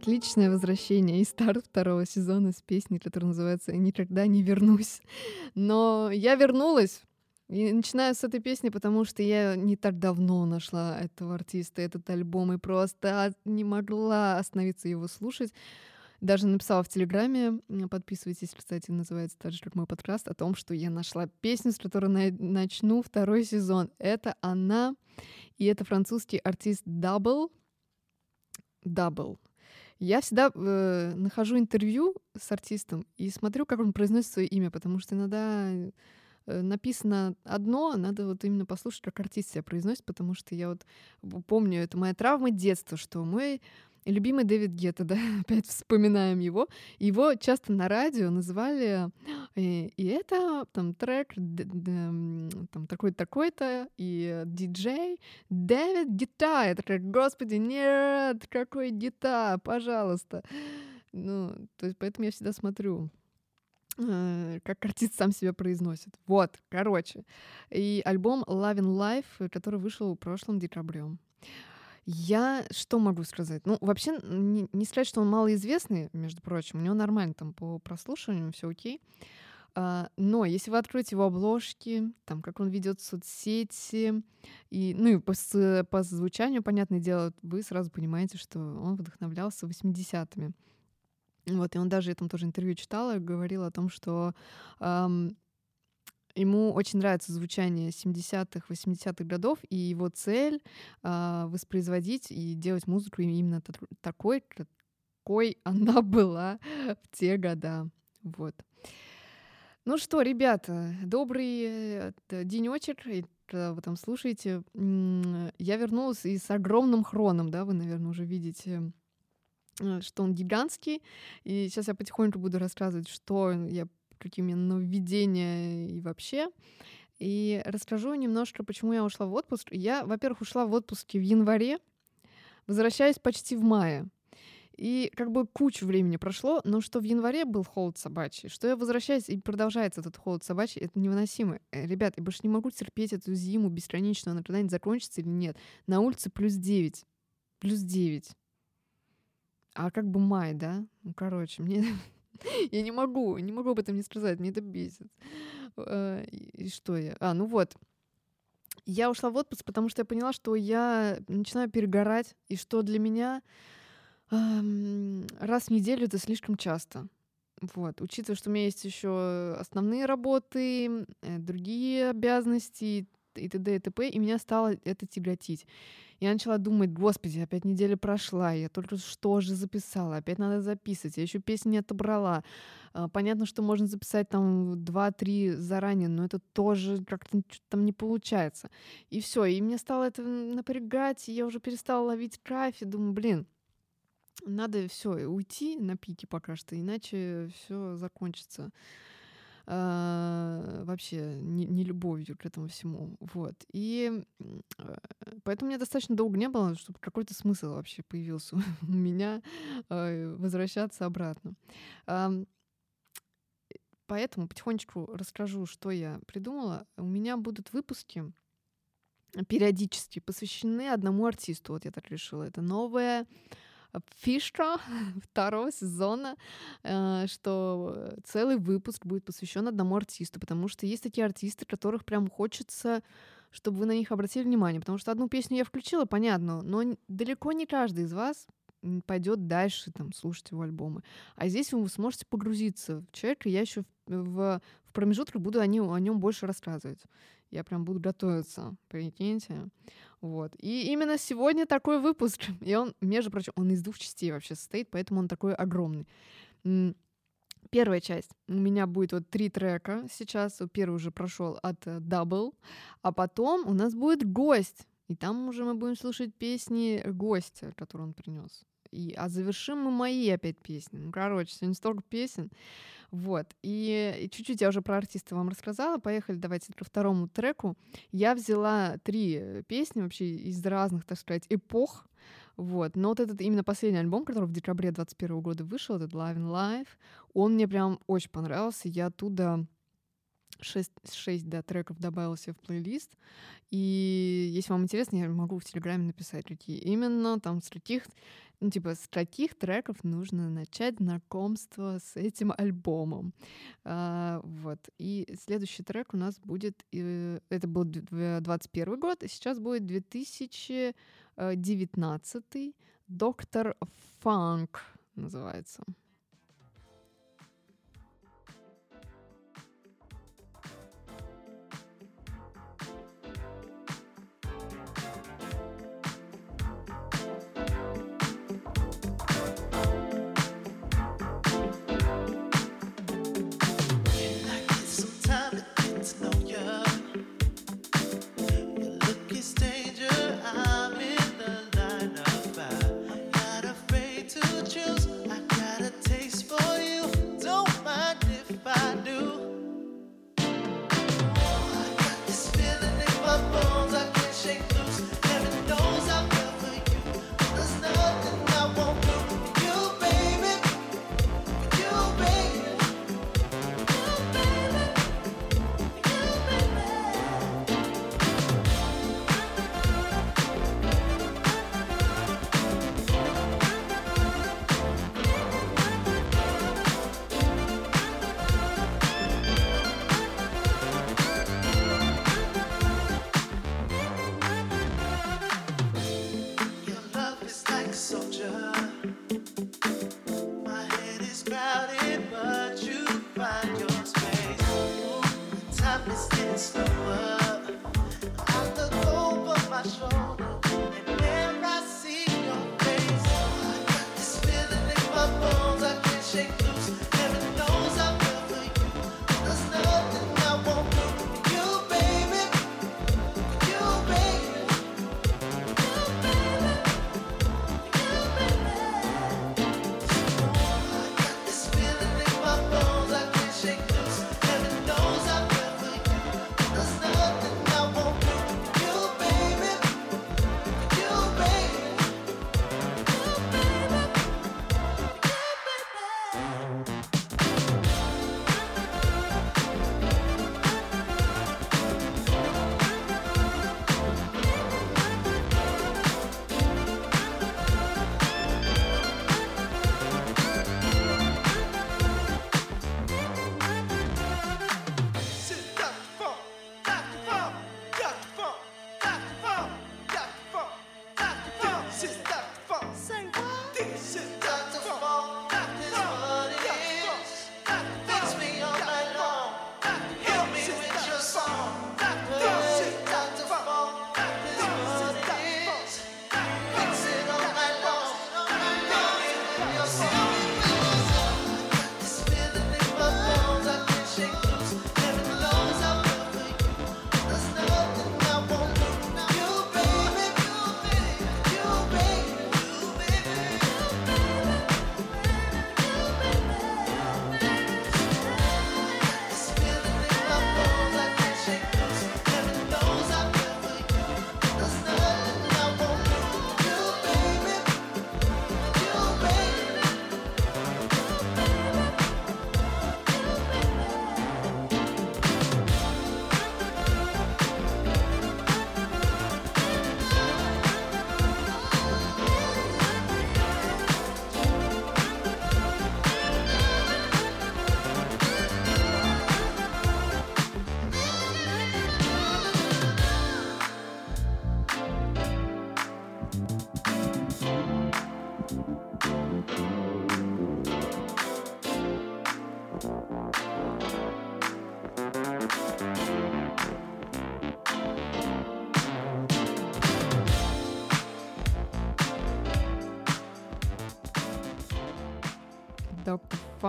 Отличное возвращение и старт второго сезона с песней, которая называется «Никогда не вернусь». Но я вернулась, и начинаю с этой песни, потому что я не так давно нашла этого артиста, этот альбом, и просто не могла остановиться его слушать. Даже написала в Телеграме, подписывайтесь, кстати, называется так же, как мой подкаст, о том, что я нашла песню, с которой на- начну второй сезон. Это она, и это французский артист Double. Double. Я всегда э, нахожу интервью с артистом и смотрю, как он произносит свое имя, потому что иногда э, написано одно, надо вот именно послушать, как артист себя произносит, потому что я вот помню, это моя травма детства, что мой любимый Дэвид Гетта, да, опять вспоминаем его, его часто на радио называли, и, и это там трек д- д- там такой-то, такой-то, и диджей Дэвид Гита. Я такая, господи, нет, какой Гита, пожалуйста. Ну, то есть поэтому я всегда смотрю э, как артист сам себя произносит. Вот, короче. И альбом Love in Life, который вышел в прошлом декабре. Я что могу сказать? Ну, вообще, не, не сказать, что он малоизвестный, между прочим. У него нормально там по прослушиванию, все окей. А, но если вы откроете его обложки, там, как он ведет соцсети, и, ну и по, по звучанию, понятное дело, вы сразу понимаете, что он вдохновлялся 80-ми. Вот, и он даже, я там тоже интервью читала, говорил о том, что ам, ему очень нравится звучание 70-х, 80-х годов, и его цель а, воспроизводить и делать музыку именно та- такой, какой она была в те года. Вот. Ну что, ребята, добрый э, денечек. и, э, Вы там слушаете. Я вернулась и с огромным хроном, да, вы, наверное, уже видите, э, что он гигантский. И сейчас я потихоньку буду рассказывать, что я, какие у меня нововведения и вообще. И расскажу немножко, почему я ушла в отпуск. Я, во-первых, ушла в отпуске в январе, возвращаюсь почти в мае. И как бы кучу времени прошло, но что в январе был холод собачий, что я возвращаюсь и продолжается этот холод собачий, это невыносимо. Э, Ребят, я больше не могу терпеть эту зиму бесконечную, она когда-нибудь закончится или нет. На улице плюс 9. Плюс 9. А как бы май, да? Ну, короче, мне... Я не могу, не могу об этом не сказать, мне это бесит. Э, И что я? А, ну вот. Я ушла в отпуск, потому что я поняла, что я начинаю перегорать, и что для меня раз в неделю это слишком часто. Вот. Учитывая, что у меня есть еще основные работы, э, другие обязанности и т.д. и т.п., и меня стало это тяготить. Я начала думать, господи, опять неделя прошла, я только что же записала, опять надо записывать, я еще песни не отобрала. А, Понятно, что можно записать там 2-3 заранее, но это тоже как-то там не получается. И все, и мне стало это напрягать, и я уже перестала ловить кайф, и думаю, блин, надо все уйти на пике пока что, иначе все закончится а, вообще не, не любовью к этому всему. Вот. И э, поэтому мне достаточно долго не было, чтобы какой-то смысл вообще появился у меня э, возвращаться обратно. Ам, Поэтому потихонечку расскажу, что я придумала. У меня будут выпуски периодически посвящены одному артисту. Вот я так решила. Это новая фишка второго сезона, э, что целый выпуск будет посвящен одному артисту, потому что есть такие артисты, которых прям хочется, чтобы вы на них обратили внимание, потому что одну песню я включила, понятно, но далеко не каждый из вас пойдет дальше там слушать его альбомы. А здесь вы сможете погрузиться в человека, я еще в, в промежутках буду о нем, о нем больше рассказывать. Я прям буду готовиться, прикиньте. Вот. И именно сегодня такой выпуск. И он, между прочим, он из двух частей вообще состоит, поэтому он такой огромный. Первая часть. У меня будет вот три трека сейчас. Первый уже прошел от э, Double. А потом у нас будет гость. И там уже мы будем слушать песни гостя, который он принес. И, а завершим мы мои опять песни. Ну, короче, сегодня столько песен. Вот. И, чуть-чуть я уже про артиста вам рассказала. Поехали, давайте ко второму треку. Я взяла три песни вообще из разных, так сказать, эпох. Вот. Но вот этот именно последний альбом, который в декабре 2021 года вышел, этот Live in Life, он мне прям очень понравился. Я оттуда 6, 6 да, треков добавила себе в плейлист. И если вам интересно, я могу в Телеграме написать, какие именно, там, с каких, ну, типа, с каких треков нужно начать знакомство с этим альбомом. А, вот. И следующий трек у нас будет, э, это был 21 год, и сейчас будет 2019 Доктор Фанк называется.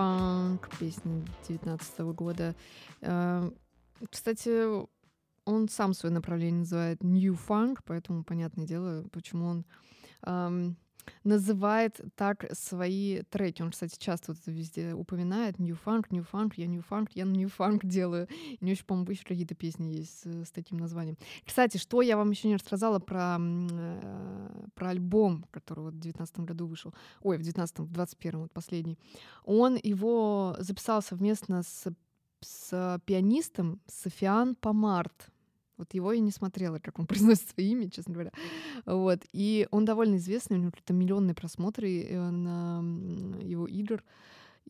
Фанк, песня 19 года. Э, кстати, он сам свое направление называет New Funk, поэтому понятное дело, почему он эм, называет так свои треки. Он, кстати, часто вот это везде упоминает. New Funk, New Funk, я New Funk, я New Funk делаю. У него еще, по-моему, еще какие-то песни есть с, с таким названием. Кстати, что я вам еще не рассказала про, э, про альбом, который вот в 19 году вышел. Ой, в 19 в 21 вот последний. Он его записал совместно с, с пианистом Софиан Помарт. Вот его я не смотрела, как он произносит свое имя, честно говоря. Вот. И он довольно известный, у него какие-то миллионные просмотры э, на его игр,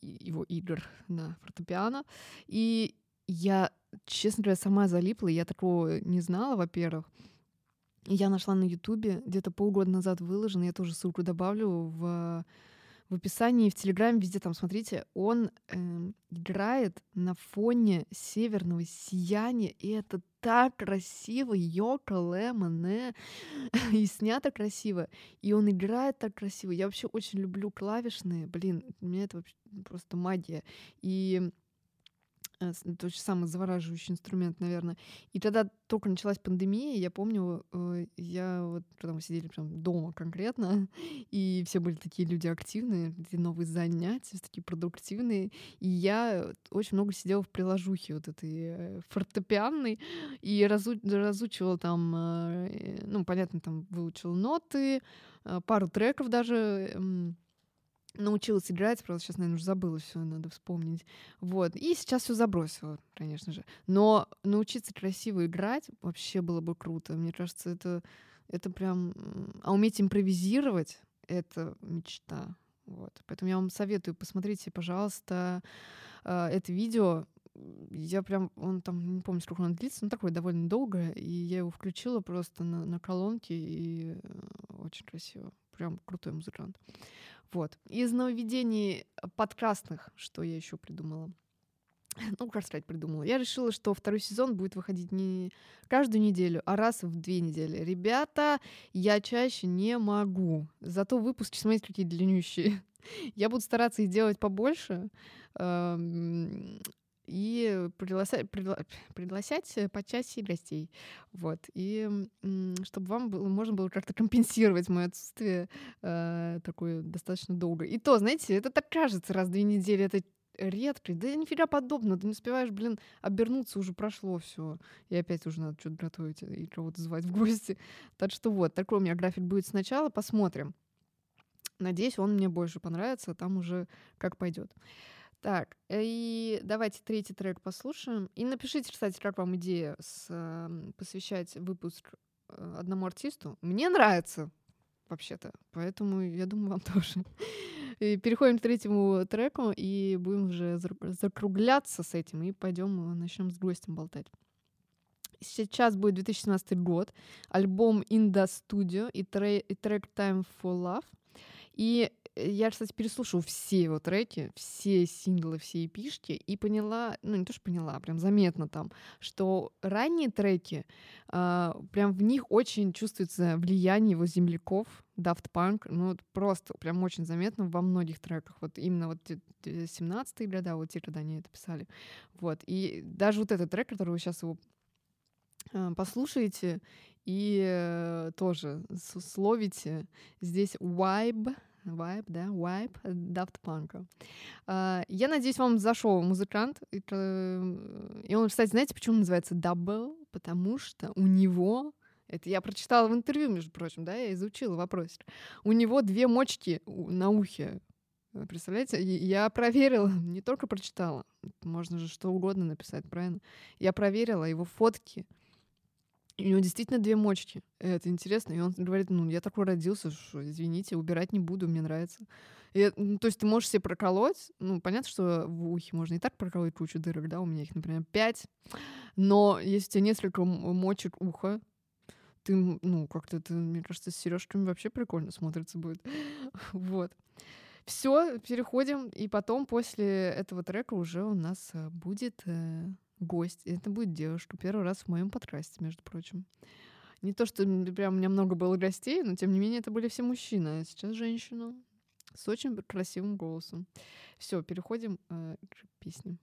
его игр на фортепиано. И я, честно говоря, сама залипла, я такого не знала, во-первых. Я нашла на Ютубе, где-то полгода назад выложено, я тоже ссылку добавлю в в описании, в Телеграме, везде там, смотрите, он э, играет на фоне северного сияния, и это так красиво, Йоко Лемоне, и снято красиво, и он играет так красиво. Я вообще очень люблю клавишные, блин, у меня это вообще просто магия. И это очень самый завораживающий инструмент, наверное. И когда только началась пандемия, я помню, э, я вот, когда мы сидели прям дома конкретно, и все были такие люди активные, эти новые занятия, такие продуктивные, и я очень много сидела в приложухе вот этой э, фортепианной, и разу разучивала там, ну, понятно, там выучила ноты, пару треков даже, научилась играть, просто сейчас, наверное, уже забыла все, надо вспомнить. Вот. И сейчас все забросила, конечно же. Но научиться красиво играть вообще было бы круто. Мне кажется, это, это прям... А уметь импровизировать — это мечта. Вот. Поэтому я вам советую, посмотрите, пожалуйста, а, это видео. Я прям, он там, не помню, сколько он длится, но такое довольно долгое, и я его включила просто на, на колонке, и э, очень красиво. Прям крутой музыкант. Вот. Из нововведений подкрасных, что я еще придумала? Ну, как сказать, придумала. Я решила, что второй сезон будет выходить не каждую неделю, а раз в две недели. Ребята, я чаще не могу. Зато выпуски, смотрите, какие длиннющие. Я буду стараться их делать побольше. И приглашать, приглашать по части гостей. Вот. И чтобы вам было, можно было как-то компенсировать мое отсутствие э, такое достаточно долго. И то, знаете, это так кажется, раз в две недели это редко. Да нифига подобно. Ты не успеваешь, блин, обернуться, уже прошло все. И опять уже надо что-то готовить и кого-то звать в гости. Так что вот, такой у меня график будет сначала. Посмотрим. Надеюсь, он мне больше понравится, а там уже как пойдет. Так, и давайте третий трек послушаем. И напишите, кстати, как вам идея с, э, посвящать выпуск э, одному артисту. Мне нравится, вообще-то. Поэтому я думаю, вам тоже. И переходим к третьему треку и будем уже закругляться с этим и пойдем начнем с гостем болтать. Сейчас будет 2017 год, альбом In The Studio и трек Time for Love. И я, кстати, переслушала все его треки, все синглы, все эпишки, и поняла, ну не то, что поняла, а прям заметно там, что ранние треки, э, прям в них очень чувствуется влияние его земляков, Daft Punk, ну просто прям очень заметно во многих треках, вот именно вот 17-е года, вот те, когда они это писали, вот, и даже вот этот трек, который вы сейчас его э, послушаете, и э, тоже словите здесь vibe, Вайб, да, вайб Daft Punk. Uh, я надеюсь, вам зашел музыкант. И, и он, кстати, знаете, почему называется Double? Потому что у него это я прочитала в интервью, между прочим, да, я изучила вопрос. У него две мочки на ухе. Представляете? Я проверила, не только прочитала. Можно же что угодно написать, правильно? Я проверила его фотки и у него действительно две мочки. Это интересно. И он говорит, ну, я такой родился, что, извините, убирать не буду, мне нравится. И, ну, то есть ты можешь себе проколоть. Ну, понятно, что в ухе можно и так проколоть кучу дырок, да, у меня их, например, пять. Но если у тебя несколько мочек уха, ты, ну, как-то это, мне кажется, с сережками вообще прикольно смотрится будет. вот. Все, переходим. И потом, после этого трека, уже у нас э, будет э, гость. И это будет девушка. Первый раз в моем подкасте, между прочим. Не то, что прям у меня много было гостей, но тем не менее это были все мужчины, а сейчас женщина с очень красивым голосом. Все, переходим э, к песне.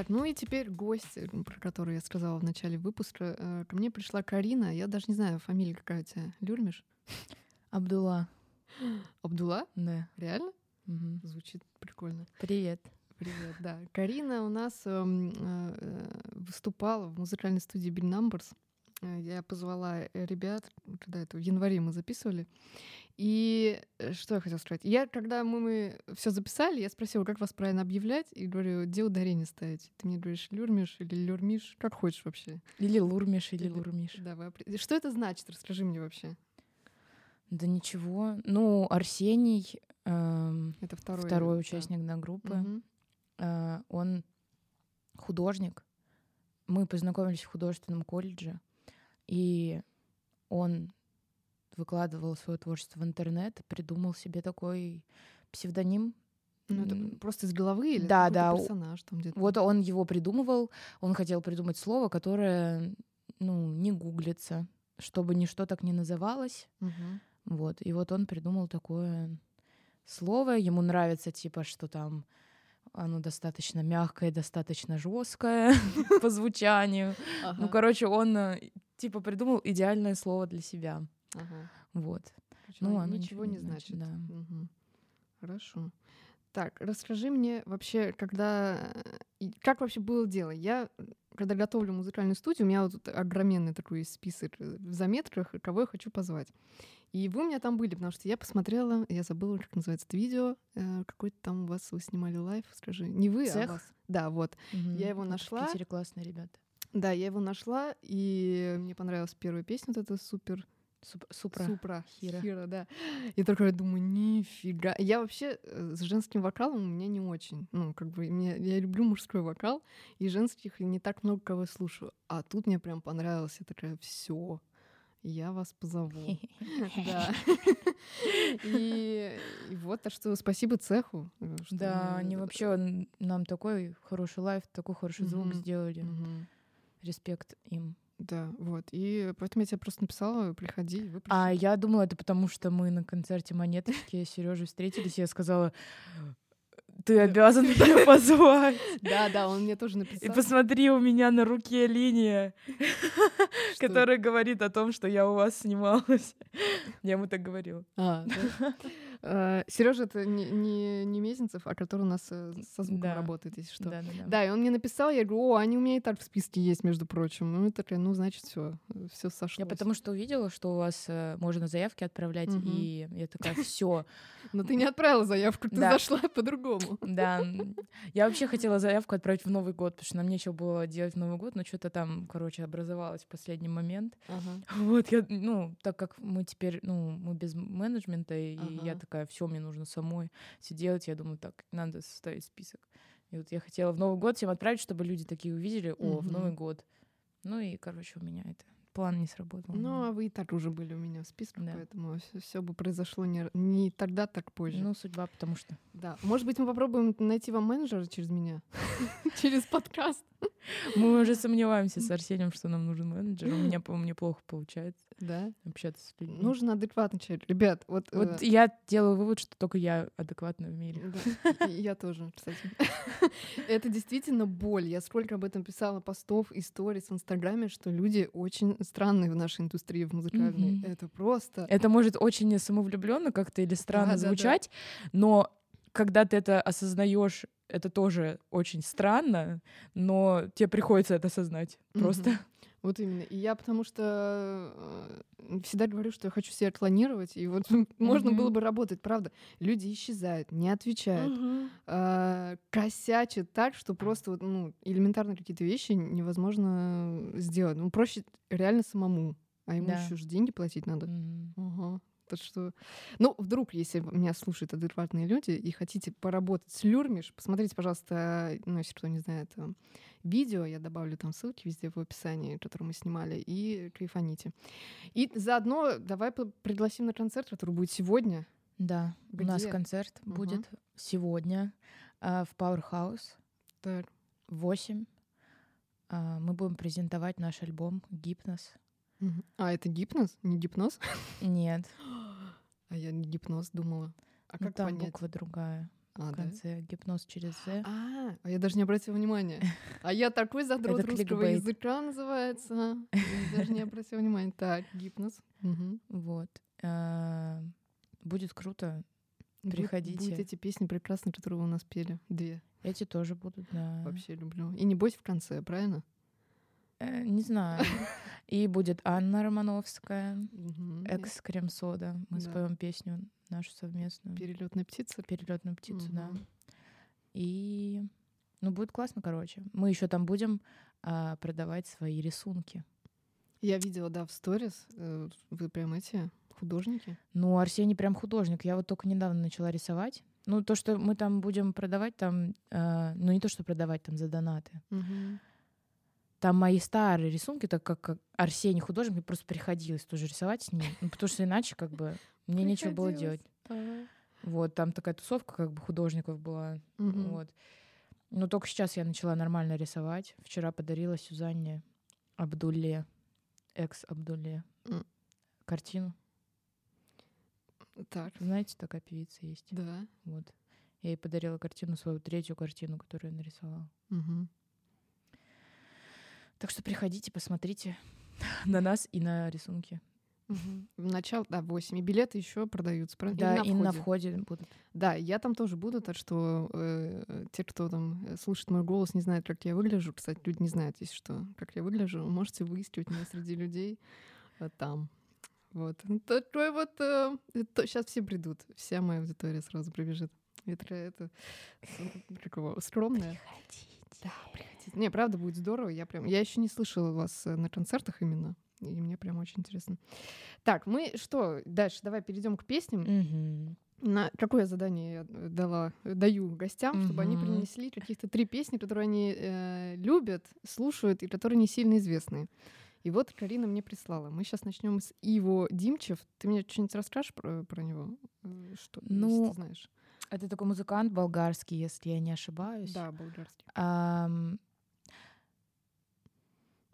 Так, ну и теперь гость, э, про которую я сказала в начале выпуска. Э, ко мне пришла Карина. Я даже не знаю, фамилия какая у тебя. Люрмиш? Абдулла. Абдулла? Да. Реально? Мгм. Звучит прикольно. Привет. Привет, да. Карина у нас эм, э, выступала в музыкальной студии Bill Numbers. Я позвала ребят, когда это в январе мы записывали. И э, что я хотела сказать? Я, когда мы, мы все записали, я спросила, как вас правильно объявлять, и говорю, где ударение ставить? Ты мне говоришь, люрмиш или люрмиш? Как хочешь вообще? Или Лурмиш, или Или- Лурмиш. Давай. опре- Что это значит? Расскажи мне вообще. Да ничего. Ну, Арсений, эм, Это второй. второй да. участник да, группы, Мгм. э, он художник. Мы познакомились в художественном колледже, и он выкладывал свое творчество в интернет, придумал себе такой псевдоним. Ну, это просто из головы или да, да, персонаж там где-то? Вот он его придумывал, он хотел придумать слово, которое, ну, не гуглится, чтобы ничто так не называлось. Мгм. Вот. И вот он придумал такое слово. Ему нравится, типа, что там оно достаточно мягкое, достаточно жесткое по звучанию. Ну, короче, он э, типа придумал идеальное слово для себя. Ага. Вот. Ну, оно оно ничего не значит. да. Мгм. Хорошо. Так, расскажи мне вообще, когда... и Как вообще было дело? Я, когда готовлю музыкальную студию, у меня вот тут огроменный такой список э, в заметках, кого я хочу позвать. И вы у меня там были, потому что я посмотрела, я забыла, как называется это видео, э, какой-то там у вас вы снимали лайв, скажи. Не вы, а Цех? вас. Да, вот. Мгм. Я его Это в нашла. Питере классные ребята. Да, я его нашла, и мне понравилась первая песня, вот эта супер Суп- Супра. Супра. Хира. да. И такая думаю, нифига. Я вообще э, с женским вокалом у меня не очень. Ну, как бы, мне, я люблю мужской вокал, и женских не так много кого слушаю. А тут мне прям понравилось. Я такая, все. я вас позову. Да. И, и вот, так что спасибо цеху. что Да, они вообще нам такой хороший лайф, такой хороший звук сделали. Респект им. Да, вот. И поэтому я тебе просто написала, приходи, и вы А я думала, это потому, что мы на концерте монеточки с Сережей встретились, и я сказала, ты обязан меня позвать. Да, да, он мне тоже И написал. посмотри, у меня на руке линия, которая говорит о том, что я у вас снималась. Я ему так говорила. А, да. Сережа это не, не, не Мезенцев, а который у нас э, со звуком Да. работает, если что. Да, да, да. Да, и он мне написал, я говорю, о, они у меня и так в списке есть, между прочим. Ну, такая, ну, значит, все, все сошлось. Я потому что увидела, что у вас э, можно заявки отправлять, Мгм. и я такая, все. Но ты не отправила заявку, ты Да. зашла по-другому. Да, я вообще хотела заявку отправить в Новый год, потому что нам нечего было делать в Новый год, но что-то там, короче, образовалось в последний момент. Вот, я, ну, так как мы теперь, ну, мы без менеджмента, и я Ага. Такая, все, мне нужно самой все делать, я думаю, так, надо составить список. И вот я хотела в Новый год всем отправить, чтобы люди такие увидели, о, в Мгм. Новый год. Ну и, короче, у меня это план не сработал. Ну, а вы и так уже были у меня в списке, Да. поэтому все, бы произошло не, не тогда, так позже. Ну, судьба, потому что... да. Может быть, мы попробуем найти вам менеджера через меня? Через подкаст? Мы уже сомневаемся с Арсением, что нам нужен менеджер. У меня, по-моему, неплохо получается Да. общаться с людьми. Нужен адекватный человек. Ребят, вот... э, Вот я делаю вывод, что только я адекватная в мире. Да, я тоже, кстати. Это действительно боль. Я сколько об этом писала постов и сторис в Инстаграме, что люди очень странные в нашей индустрии, в музыкальной. Это просто... Это может очень самовлюбленно как-то или странно звучать, но когда ты это осознаешь, это тоже очень странно, но тебе приходится это осознать. Просто. Вот именно. И я потому что э, всегда говорю, что я хочу себя клонировать, и вот можно было бы работать, правда. Люди исчезают, не отвечают, э, косячат так, что просто вот, ну, элементарно какие-то вещи невозможно сделать. Ну, проще реально самому. А ему Да. еще же деньги платить надо. Так что, ну, вдруг, если меня слушают адекватные люди и хотите поработать с Люрмиш, посмотрите, пожалуйста, ну, если кто не знает, э, видео, я добавлю там ссылки везде в описании, которое мы снимали, и кайфаните. И заодно давай пригласим на концерт, который будет сегодня. Да, у нас Где? концерт Мгм. будет сегодня а, в Powerhouse Так. в 8. А, Мы будем презентовать наш альбом «Гипноз». А, это гипноз? Не гипноз? Нет, А я не гипноз думала. А ну как там понять? буква другая А, в да? конце. Гипноз через «З». А, а я даже не обратила внимания. А я такой задрот русского языка называется. И Даже не обратила внимания. Так, гипноз. Вот. А, Будет круто. Приходите. Будут эти песни прекрасные, которые вы у нас пели. Две. Эти тоже будут, да. Вообще люблю. И не бойся в конце, правильно? Э, Не знаю. И будет Анна Романовская, Мгм. экс-крем-сода. Мы Да. споем песню нашу совместную. Перелетная птица. Перелетную птицу, да. Мгм. И ну будет классно, короче. Мы еще там будем а, продавать свои рисунки. Я видела, да, в сторис. э, Вы прям эти художники. Ну, Арсений прям художник. Я вот только недавно начала рисовать. Ну, то, что мы там будем продавать, там, а, ну, не то, что продавать там за донаты. Там мои старые рисунки, так как, как Арсений художник, мне просто приходилось тоже рисовать с ним. Ну, потому что иначе как бы мне нечего было делать. Вот, там такая тусовка как бы художников была. Мгм. Вот. Но только сейчас я начала нормально рисовать. Вчера подарила Сюзанне Абдулле, экс-Абдулле, М. картину. Так, Знаете, такая певица есть. да. Вот. Я ей подарила картину, свою третью картину, которую я нарисовала. Мгм. Так что приходите, посмотрите на нас и на рисунки. В начало, да, 8. И билеты еще продаются, правильно? Да, и на входе? входе будут. Да, я там тоже буду, так что э, те, кто там э, слушает мой голос, не знают, как я выгляжу. Кстати, люди не знают, если что, как я выгляжу. Можете выискивать меня среди людей э, там. Вот. Ну, Такой вот... сейчас все придут. Вся моя аудитория сразу прибежит. Это, это какого, скромная. Да, приходите. Не, правда, будет здорово. Я прям... Я еще не слышала вас э, на концертах именно. И мне прям очень интересно. Так, мы что, дальше давай перейдем к песням. На какое задание я дала, даю гостям, чтобы они принесли каких-то три песни, которые они э, любят, слушают и которые не сильно известные. И вот Карина мне прислала. Мы сейчас начнем с Иво Димчев. Ты мне что-нибудь расскажешь про, про него? Э, что, ну, ты знаешь? Это такой музыкант болгарский, если я не ошибаюсь. Да, болгарский. Ам...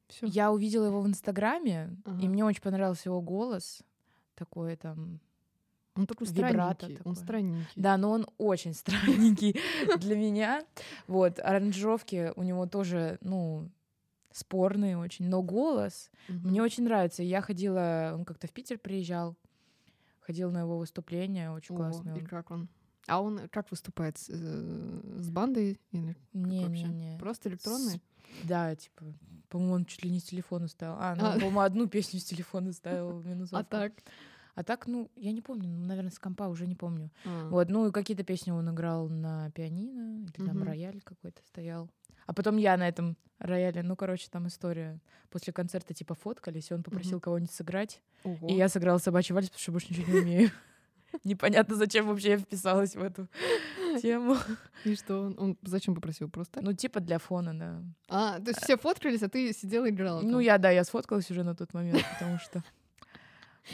Всё. Я увидела его в Инстаграме, ага. и мне очень понравился его голос. Такой там он такой странненький. Он странненький. Да, но он очень странненький для меня. Вот, аранжировки у него тоже, ну, спорные очень, но голос мне очень нравится. Я ходила, он как-то в Питер приезжал, ходила на его выступление, очень классно. И как он? А он как выступает? С, э, с бандой или не, не, не. Просто электронный? С, да, типа, по-моему, он чуть ли не с телефона ставил. А, ну, а. по-моему, одну песню с телефона ставил минус. А так? А так, ну, я не помню, ну, наверное, с компа уже не помню. А. Вот, ну, и какие-то песни он играл на пианино, или там угу. рояль какой-то стоял. А потом я на этом рояле, ну, короче, там история. После концерта, типа, фоткались, и он попросил угу. кого-нибудь сыграть. Ого. И я сыграла собачий вальс, потому что больше ничего не умею. Непонятно, зачем вообще я вписалась в эту тему. И что он, он зачем попросил? Просто? Ну, типа для фона, да. А, то есть все фоткались, а ты сидела и играла? Ну, я, да, я сфоткалась уже на тот момент, потому что...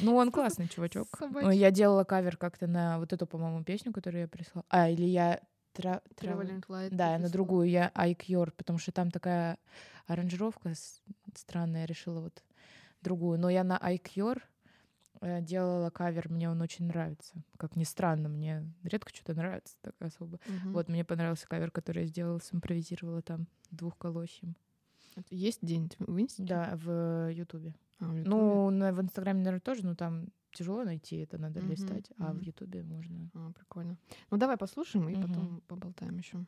Ну, он классный чувачок. Ну, я делала кавер как-то на вот эту, по-моему, песню, которую я прислала. А, или я Тра... Light. Да, на другую я Айкьор, потому что там такая аранжировка странная, я решила вот другую. Но я на Айкьор делала кавер, мне он очень нравится. Как ни странно, мне редко что-то нравится так особо. Угу. Вот мне понравился кавер, который я сделала, симпровизировала там двухколосьем. Есть день в Институте? Да, в Ютубе. А, ну, на, в Инстаграме, наверное, тоже, но там тяжело найти, это надо mm-hmm. листать, а mm-hmm. в Ютубе можно. А, прикольно. Ну, давай послушаем и mm-hmm. потом поболтаем еще.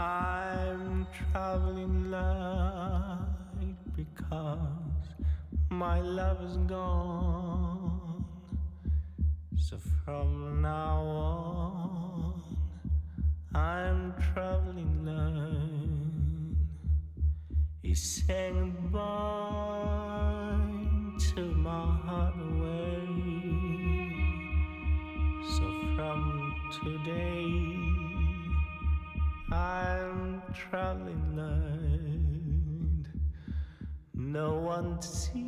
I'm traveling light because my love is gone. So from now on, I'm traveling light. He's saying goodbye to my heart away. So from today, I'm traveling light, no one to see.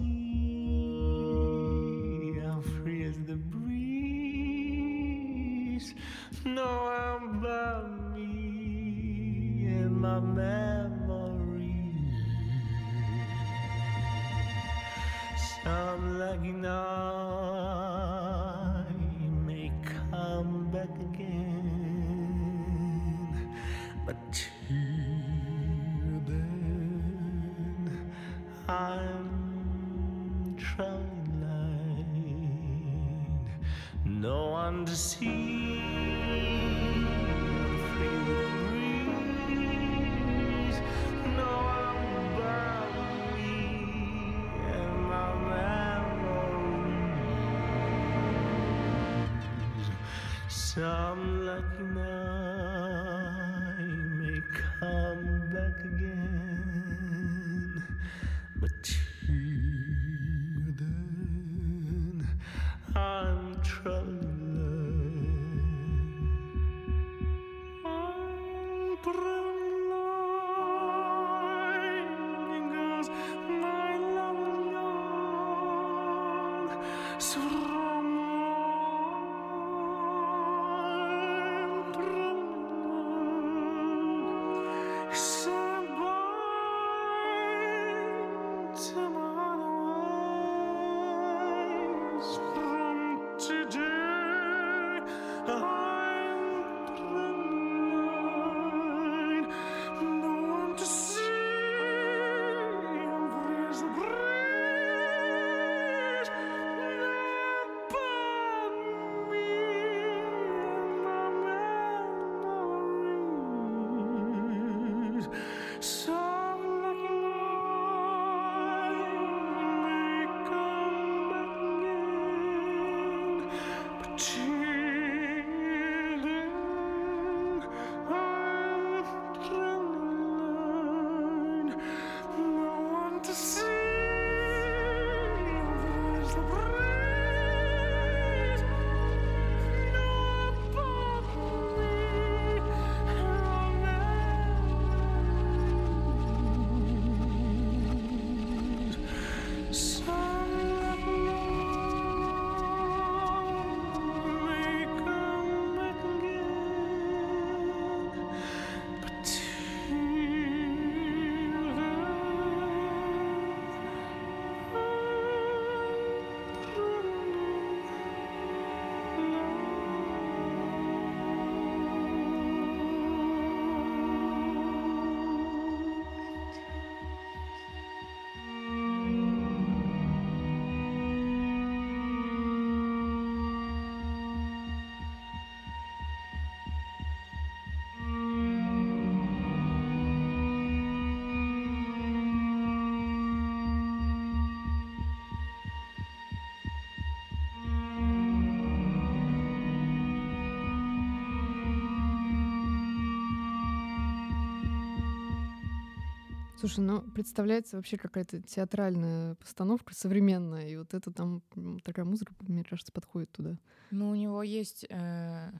Слушай, ну представляется вообще какая-то театральная постановка современная, и вот это там такая музыка, мне кажется, подходит туда. Ну, у него есть... Э,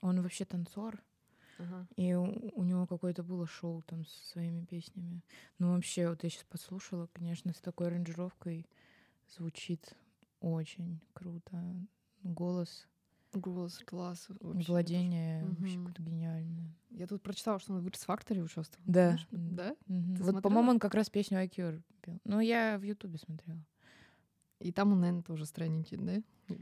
он вообще танцор, Ага. и у, у него какое-то было шоу там со своими песнями. Ну, вообще, вот я сейчас послушала, конечно, с такой аранжировкой звучит очень круто. Голос, Голос, класс. вообще, владение тоже. вообще Мгм. какое-то гениальное. Я тут прочитала, что он в X-Factor участвовал. Да. Знаешь? Да? Ты Вот, по-моему, он как раз песню IQ пел. Ну, я в Ютубе смотрела. И там он, наверное, тоже странненький, да? Э,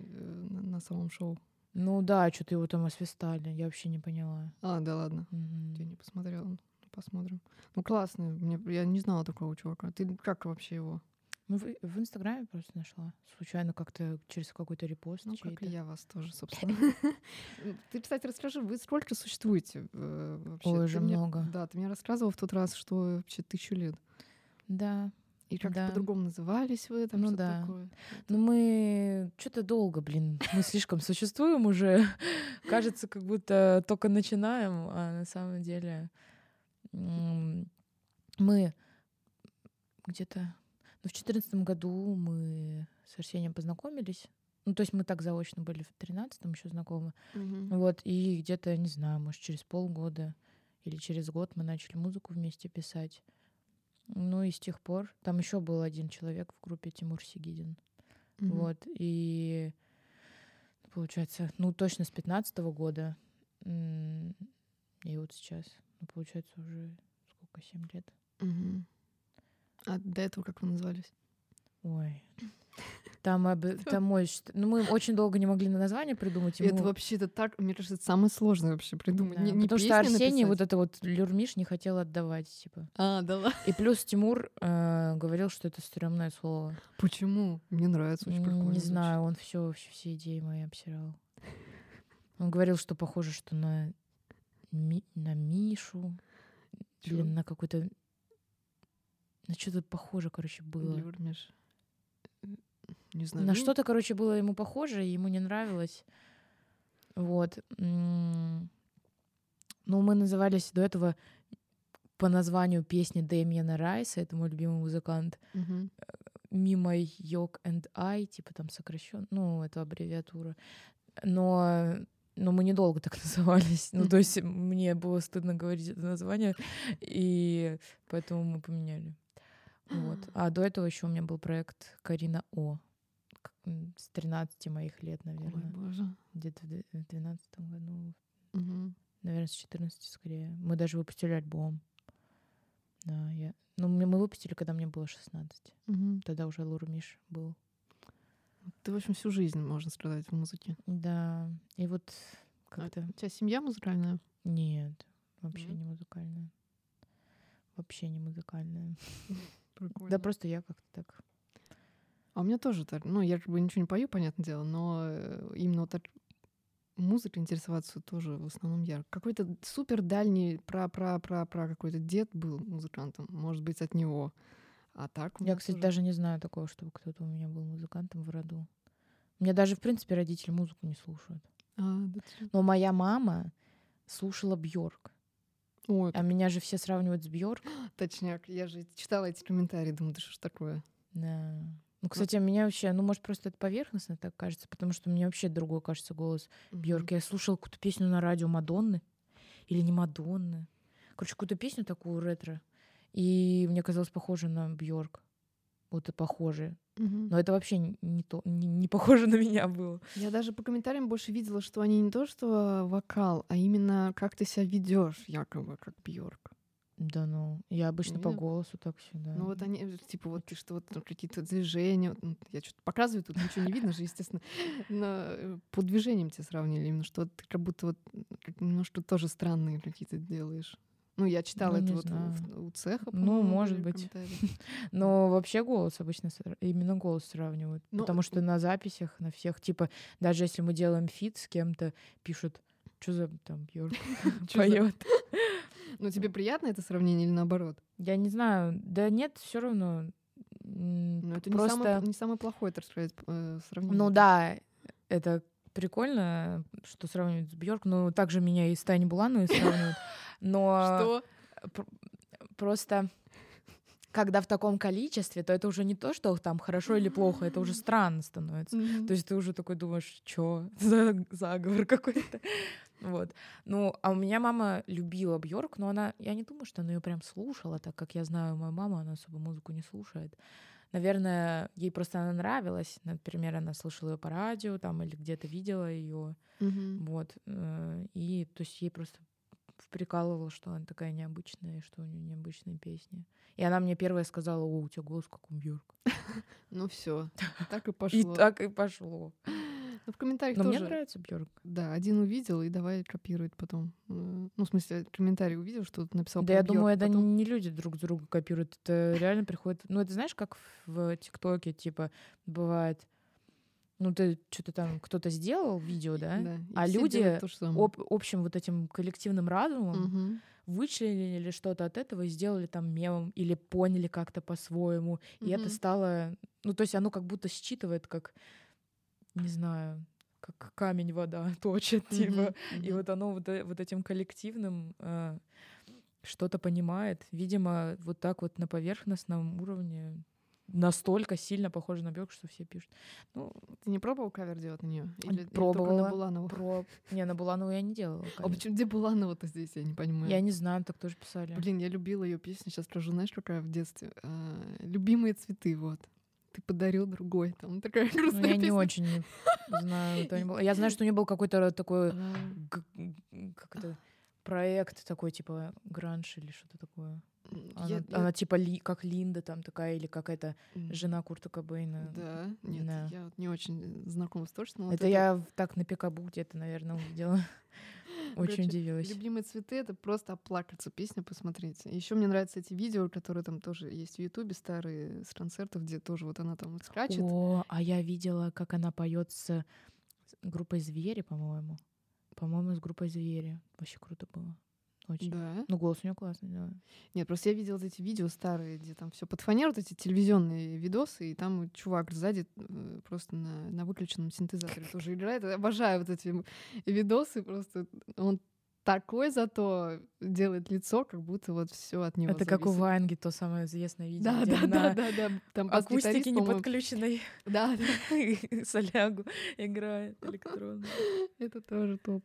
На, самом шоу. Ну да, что-то его там освистали. Я вообще не поняла. А, да ладно. Мгм. Я не посмотрела. Ну, Посмотрим. Ну, классный. Мне, я не знала такого чувака. Ты как вообще его? Ну, в, в Инстаграме просто нашла. Случайно как-то через какой-то репост. Ну, как и я вас тоже, собственно. Ты, кстати, расскажи, вы сколько существуете э, вообще? Ой, уже много. Да, ты мне рассказывал в тот раз, что вообще тысячу лет. Да. И как-то Да. по-другому назывались вы, там Ну да. такое. Ну, мы что-то долго, блин. Мы слишком существуем уже. Кажется, как будто только начинаем, а на самом деле мы где-то в четырнадцатом году мы с Арсением познакомились. Ну, то есть мы так заочно были в тринадцатом еще знакомы. Мгм. Вот, и где-то, не знаю, может, через полгода или через год мы начали музыку вместе писать. Ну и с тех пор там еще был один человек в группе Тимур Сигидин. Мгм. Вот, и получается, ну точно с пятнадцатого года. И вот сейчас, ну, получается, уже сколько, семь лет. Мгм. А до этого как вы назывались? Ой. Там, об- там мой... Ну, мы очень долго не могли на название придумать. и Это мы- вообще-то так, мне кажется, это самое сложное вообще придумать. Да, Не- не потому что Арсений написать. вот это вот люрмиш не хотел отдавать, типа. А, да ладно. И плюс Тимур э, говорил, что это стрёмное слово. Почему? Мне нравится, очень прикольно. Не знаю, он все, вообще все идеи мои обсирал. Он говорил, что похоже, что на, Ми- на Мишу или на какой-то... На что-то похоже, короче, было. Люрмиш. Не знаю. На ну, что-то, короче, было ему похоже, и ему не нравилось. Вот. Ну, мы назывались до этого по названию песни Дэмиена Райса, это мой любимый музыкант. Мимо Йог and I, типа там сокращен, ну, это аббревиатура. Но, но мы недолго так назывались. Ну, то есть мне было стыдно говорить это название, и поэтому мы поменяли. Вот. А до этого еще у меня был проект Карина О. С 13 моих лет, Ой, наверное. боже. Где-то в две- в 12 году. Мгм. Наверное, с 14 скорее. Мы даже выпустили альбом. Да, я... Ну, мы выпустили, когда мне было 16. Мгм. Тогда уже Лурмиш был. Ты, в общем, всю жизнь, можно сказать, в музыке. Да, и вот А как-то... У тебя семья музыкальная? Нет, вообще Нет? не музыкальная. Вообще не музыкальная. Прикольно. Да просто я как-то так... А у меня тоже так. Ну, я как бы ничего не пою, понятное дело, но э, именно вот так музыкой интересоваться тоже в основном я. Какой-то супер дальний пра-пра-пра-пра какой-то дед был музыкантом. Может быть, от него. А так Я, кстати, тоже- даже не знаю такого, чтобы кто-то у меня был музыкантом в роду. У меня даже, в принципе, родители музыку не слушают. А, да Но моя мама слушала Бьорк. Ой, А меня же все сравнивают с Бьорк. точняк. Я же читала эти комментарии, думаю, да что ж такое? Да. Ну, кстати, меня вообще, ну, может, просто это поверхностно так кажется, потому что мне вообще другой кажется голос Бьорк. Я слушала какую-то песню на радио Мадонны или не Мадонны. Короче, какую-то песню такую ретро. И мне казалось похоже на Бьорк. Вот и похоже. Мгм. Но это вообще не, то, не, не похоже на меня было. Я даже по комментариям больше видела, что они не то что вокал, а именно как ты себя ведешь, якобы, как Бьорк. Да ну, я обычно по Не? голосу так всегда. Ну вот они, э, типа, вот ты что, вот какие-то движения, вот, ну, я что-то показываю, тут ничего не видно же, естественно, но э, по движениям тебя сравнили, именно что ты как будто вот как немножко тоже странные какие-то делаешь. Ну, я читала Ну, это не вот в- у цеха, Ну, может быть. Но вообще голос обычно именно голос сравнивают. Ну, потому что на записях, на всех, типа, даже если мы делаем фит с кем-то, пишут, что за там за- поет. Ну, тебе приятно это сравнение или наоборот? Я не знаю, да нет, все равно. м, Ну, это не просто, самое, не самое плохое, так сказать, э, сравнение. ну да, это прикольно, что сравнивают с Бьорк, но также меня и с Таней Булановой сравнивают. Но Что? пр- просто когда в таком количестве, то это уже не то, что там хорошо или плохо, это уже странно становится. Мгм. То есть ты уже такой думаешь, что за заговор какой-то. Вот. Ну, а у меня мама любила Бьорк, но она, я не думаю, что она ее прям слушала, так как я знаю мою маму, она особо музыку не слушает. Наверное, ей просто она нравилась. Например, она слышала ее по радио там или где-то видела ее. Мгм. Вот. э, И то есть ей просто прикалывало, что она такая необычная, что у нее необычные песни. И она мне первая сказала, о, у тебя голос как у Бьорк. Ну все, так и пошло. И так и пошло. Ну, в комментариях Но тоже. мне нравится Бьорк. Да, один увидел и давай копирует потом. Ну, в смысле, комментарий увидел, что тут написал Да, я Бьорк, думаю, это потом- не люди друг друга копируют, это реально приходит. Ну, это знаешь, как в ТикТоке, типа, бывает, ну, ты что-то там, кто-то сделал видео, да? Да, А люди. Об, общим вот этим коллективным разумом Мгм. вычленили что-то от этого и сделали там мемом или поняли как-то по-своему. И это стало... Ну, то есть оно как будто считывает, как, не знаю, как камень вода точит, типа. И вот оно вот, э- вот этим коллективным э, что-то понимает. Видимо, вот так вот на поверхностном уровне настолько сильно похоже на Бёрк, что все пишут. Ну, Ты не пробовал кавер делать на нее? Или, или Пробовала. на Буланову? про... Не, на Буланову я не делала. А кавер. почему где Буланова-то здесь, я не понимаю. Я не знаю, так тоже писали. Блин, я любила ее песню, сейчас скажу, знаешь, какая в детстве? А, Любимые цветы, вот. Ты подарил другой. Там такая Ну, грустная я не песня. очень не знаю. кто был. Я знаю, что у нее был какой-то такой, как это, проект такой, типа, гранж или что-то такое. Она, я- я- она типа ли, как Линда там такая, или какая-то жена Курта Кобейна. Да, нет, Да. я вот не очень знакома с но вот это я в- так на Пикабу где-то, наверное, увидела. Очень Короче, удивилась. Любимые цветы это просто оплакаться песня, посмотрите. Еще мне нравятся эти видео, которые там тоже есть в Ютубе старые с концертов, где тоже вот она там вот скачет. О, а я видела, как она поет с группой Звери, по-моему. По-моему, с группой Звери. Вообще круто было. Очень. Да. Ну, голос у нее классный, да. Нет, просто я видела эти видео старые, где там все под фанеру, вот эти телевизионные видосы, и там чувак сзади э, просто на, на выключенном синтезаторе тоже играет. Обожаю вот эти видосы, просто он такой зато делает лицо, как будто вот все от него Это как у зависит. Ванги, то самое известное видео, Да, да, да, да, да. Там акустики не подключенной Да, да, солягу играет электронную. это тоже топ.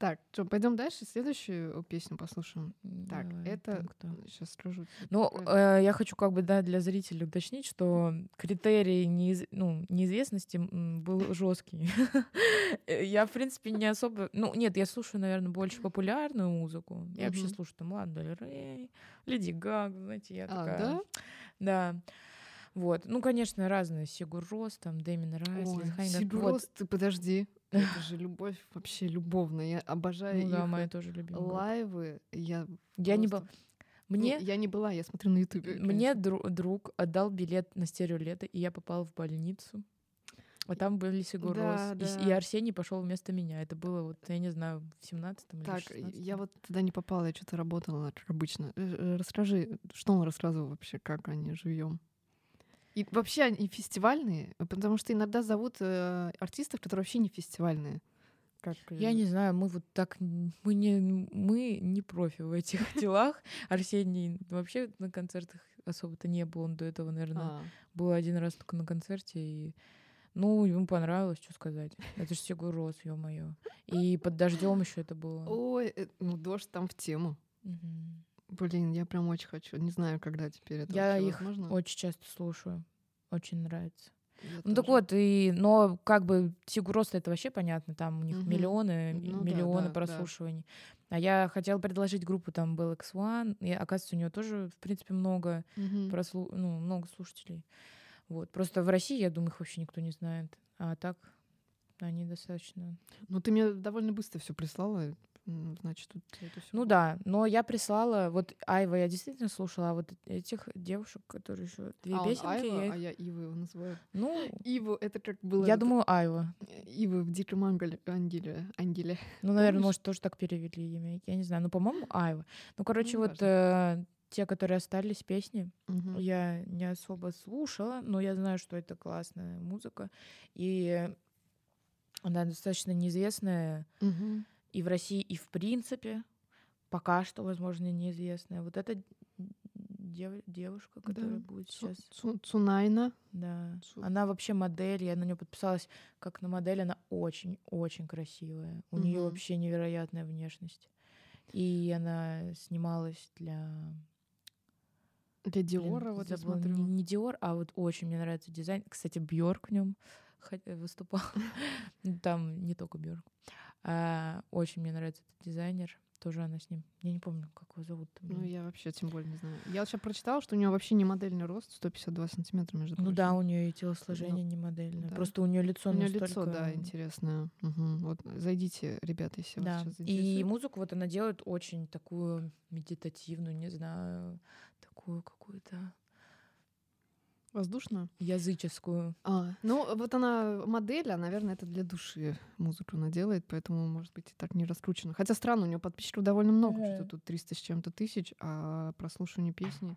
Так, что, пойдем дальше, следующую песню послушаем. Так, Давай, это кто? сейчас скажу. Ну, Правильно. э, я хочу как бы да, для зрителей уточнить, что критерий неиз- ну, неизвестности был жесткий. Я, в принципе, не особо... Ну, нет, я слушаю, наверное, больше популярную музыку. Я вообще слушаю там Лана Дель Рей, Леди Гаг, знаете, я А, такая... да? Да. Вот. Ну, конечно, разные. Сигур Рос, там, Дэмин Райс, Ой. Сигур Вот. Рос, ты подожди. Это же любовь вообще любовная. Я обожаю Ну да, моя тоже любимая. лайвы. Я, Я не была... Мне, Не, я не была, я смотрю на Ютубе. мне дру- друг отдал билет на стереолето, и я попала в больницу. А там были Сигур Да, Рос. И да. И, Арсений пошел вместо меня. Это было, вот, я не знаю, в 17-м или Так, 16 я вот туда не попала, я что-то работала, обычно. Э, э, Расскажи, что он рассказывал вообще, как они живьем? И вообще они фестивальные, потому что иногда зовут э, артистов, которые вообще не фестивальные. Как, Я э, не знаю, мы вот так, мы не, мы не профи в этих делах. Арсений вообще на концертах особо-то не был. Он до этого, наверное, а, был один раз только на концерте. И, ну, ему понравилось, что сказать. Это же Сигур Рос, ё-моё. И под дождем еще это было. Ой, э, ну дождь там в тему. Мгм. Блин, я прям очень хочу. Не знаю, когда теперь это Я их возможно. очень часто слушаю. Очень нравится. Я Ну так тоже. вот, и, но как бы Сигур Рос это вообще понятно, там у них Мгм. миллионы, Ну да, миллионы да, да. прослушиваний. А я хотела предложить группу, там был X1, и оказывается, у нее тоже, в принципе, много, Мгм. прослу... ну, много слушателей. Вот. Просто в России, я думаю, их вообще никто не знает. А так они достаточно... Ну, ты мне довольно быстро все прислала. Значит, тут это всё Ну да, но я прислала, вот Айва я действительно слушала, а вот этих девушек, которые еще две А он песенки, Айва, я их- а я Ивы его называю. ну, Иву, это как было... я это- думаю, Айва. Ивы в Диком Ангеле. Ангеле. Ангеле. Ну, наверное, Помнишь? может, тоже так перевели имя. Я не знаю. Ну, по-моему, Айва. Ну, короче, Ну, вот э, те, которые остались песни, Мгм. я не особо слушала, но я знаю, что это классная музыка. И она достаточно неизвестная Мгм. И в России, и в принципе. Пока что, возможно, неизвестная. Вот эта дев- девушка, которая Да. будет сейчас. Цу- Цунайна. Да. Цу- Она вообще модель, я на нее подписалась как на модель, она очень-очень красивая. У нее Мгм. вообще невероятная внешность. И она снималась для... Для блин, Диора, вот я забыла, смотрю. Не, не Dior, а вот очень мне нравится дизайн. Кстати, Бьорк в нем выступал. Там не только Бьорк. А, очень мне нравится этот дизайнер. Тоже она с ним. Я не помню, как его зовут. Ну, я вообще тем более не знаю. Я сейчас прочитала, что у нее вообще не модельный рост, 152 сантиметра, между Ну прочим. да, у нее и телосложение не модельное. да. Просто у нее лицо У нее настолько... лицо, да, интересное. Мгм. Вот зайдите, ребята, если Да. вас сейчас И заинтересует. музыку вот она делает очень такую медитативную, не знаю, такую какую-то Воздушную? языческую. А, ну, вот она модель, а, наверное, это для души музыку она делает, поэтому, может быть, и так не раскручено. Хотя странно, у нее подписчиков довольно много, что-то тут 300 с чем-то тысяч, а прослушивание песни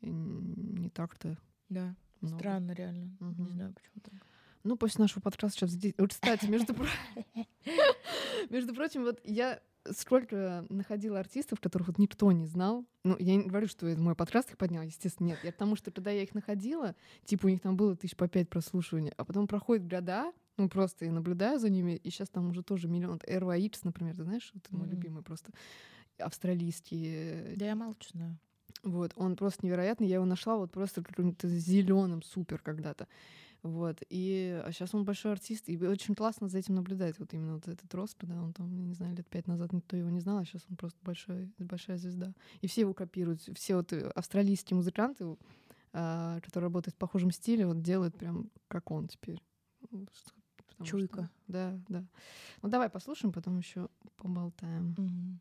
не так-то Да, много. странно реально. Не Мгм. знаю, почему так. Ну, после нашего подкаста сейчас здесь... Вот, кстати, между, про- между прочим, вот я сколько находила артистов, которых вот никто не знал. Ну, я не говорю, что мой подкаст их поднял, естественно, нет. Я к тому, что когда я их находила, типа у них там было тысяч по пять прослушиваний, а потом проходят года, ну, просто я наблюдаю за ними, и сейчас там уже тоже миллион. RYX, например, ты знаешь, вот мой Мгм. любимый просто австралийский Да я молчу, знаю. вот, он просто невероятный. Я его нашла вот просто каким-то зеленым супер когда-то. Вот. И а сейчас он большой артист, и очень классно за этим наблюдать. Вот именно вот этот рост, когда он там, не знаю, лет пять назад никто его не знал, а сейчас он просто большой, большая звезда. И все его копируют. Все вот э, австралийские музыканты, а, которые работают в похожем стиле, вот делают прям как он теперь. Ну, что- Чуйка. да, да. Ну давай послушаем, потом еще поболтаем. Мгм.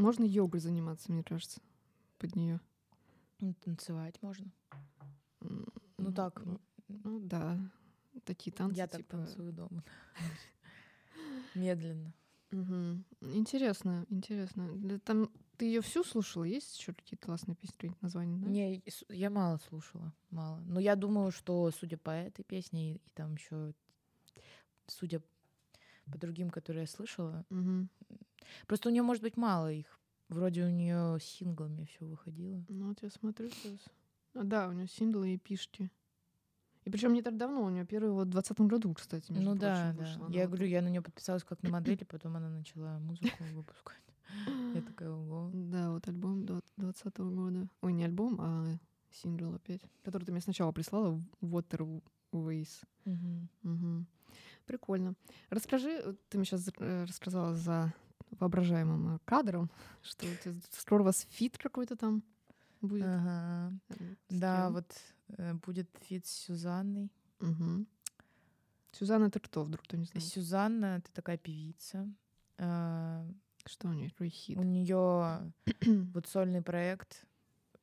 Можно йогой заниматься, мне кажется, под нее. Ну, танцевать можно. Ну так, Ну да. Такие танцы. я так типа... танцую дома. Медленно. Мгм. Интересно, интересно. Да Там ты ее всю слушала? Есть еще какие-то классные песни, названия? знаешь? Не, я мало слушала, мало. Но я думаю, что, судя по этой песне и, и там еще, судя по другим, которые я слышала, Мгм. просто у нее может быть мало их. Вроде у нее синглами все выходило. Ну вот я смотрю сейчас. А, да, у нее синглы и пишки. И причем не так давно, у нее первый вот в двадцатом году, кстати, между ну да, прочим, да. вышла. Она Я вот говорю, я на нее подписалась как на модели, потом она начала музыку выпускать. Я такая, ого. Да, вот альбом двадцатого года. Ой, не альбом, а сингл опять. Который ты мне сначала прислала, Waterways. Мгм. Мгм. Прикольно. Расскажи, вот ты мне сейчас рассказала за воображаемым э, кадром, что у тебя скоро у вас feat какой-то там будет. Ага. Э, Да, вот э, будет feat с Сюзанной. Мгм. Сюзанна, это кто, вдруг кто не знает? Сюзанна — это такая певица. А, Что у нее? Какой хит? У нее вот сольный проект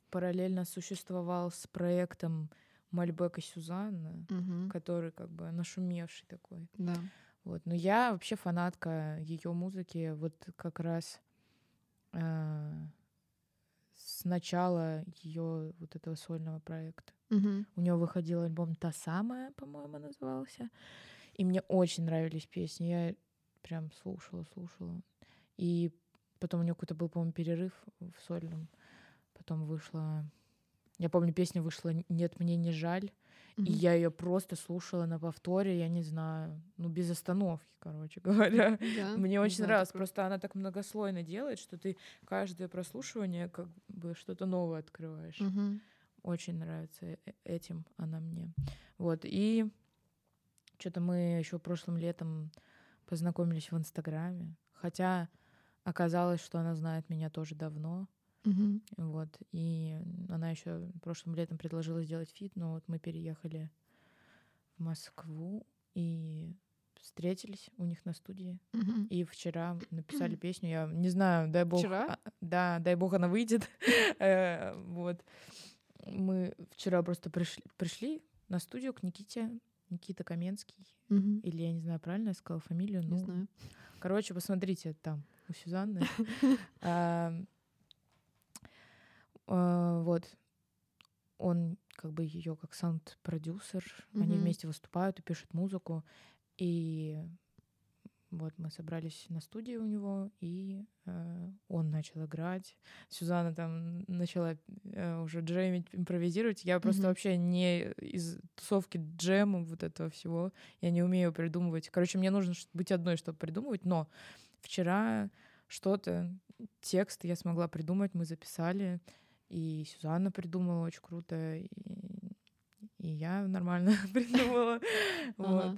параллельно существовал с проектом Мальбека Сюзанна, Мгм. который как бы нашумевший такой. Да. Вот. Но я вообще фанатка ее музыки вот как раз а, с начала ее вот этого сольного проекта. Мгм. У нее выходил альбом «Та самая», по-моему, назывался. И мне очень нравились песни. Я прям слушала, слушала. И потом у нее какой-то был, по-моему, перерыв в сольном. Потом вышла... Я помню, песня вышла «Нет, мне не жаль». И Мгм. я ее просто слушала на повторе, я не знаю, ну, без остановки, короче говоря. Да, Мне очень да, нравилось. такое. Просто она так многослойно делает, что ты каждое прослушивание как бы что-то новое открываешь. Мгм. Очень нравится э- этим она мне. Вот. И что-то мы еще прошлым летом познакомились в Инстаграме. Хотя оказалось, что она знает меня тоже давно. Мгм. Вот. И она еще прошлым летом предложила сделать фит, но вот мы переехали в Москву и встретились у них на студии. Мгм. И вчера написали песню. Я не знаю, дай бог. Вчера? а, Да, дай бог она выйдет. Э, Вот. Мы вчера просто пришли, пришли на студию к Никите. Никита Каменский. Или я не знаю, правильно я сказала фамилию? Не Ну, знаю. Короче, посмотрите там у Сюзанны. А, Вот. Он как бы ее как саунд-продюсер. Они Мгм. вместе выступают и пишут музыку. И вот мы собрались на студии у него, и э, он начал играть. Сюзанна там начала э, уже джемить, импровизировать. Я просто Мгм. вообще не из тусовки джема вот этого всего. Я не умею придумывать. Короче, мне нужно быть одной, чтобы придумывать. Но вчера что-то, текст я смогла придумать, мы записали. И Сюзанна придумала очень круто. И, и я нормально придумала. Вот.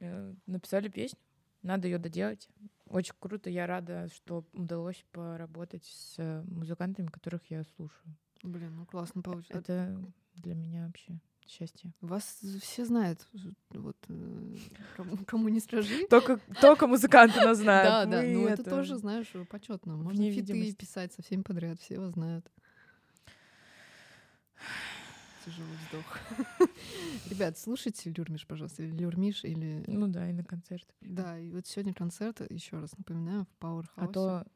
Э, Написали песню. Надо ее доделать. Очень круто. Я рада, что удалось поработать с э, музыкантами, которых я слушаю. Блин, ну классно получилось. Это для меня вообще счастье. Вас все знают. Вот э, кому, кому не скажи. Только, только музыканты нас Да, знают. да. Мы Ну это тоже, знаешь, почетно. Можно фиты писать со всеми подряд, все его знают. Тяжелый вздох. Ребят, слушайте Люрмиш, пожалуйста, или Люрмиш, или... Ну да, и на концерты. Да, и вот сегодня концерт, еще раз напоминаю, в Powerhouse. А то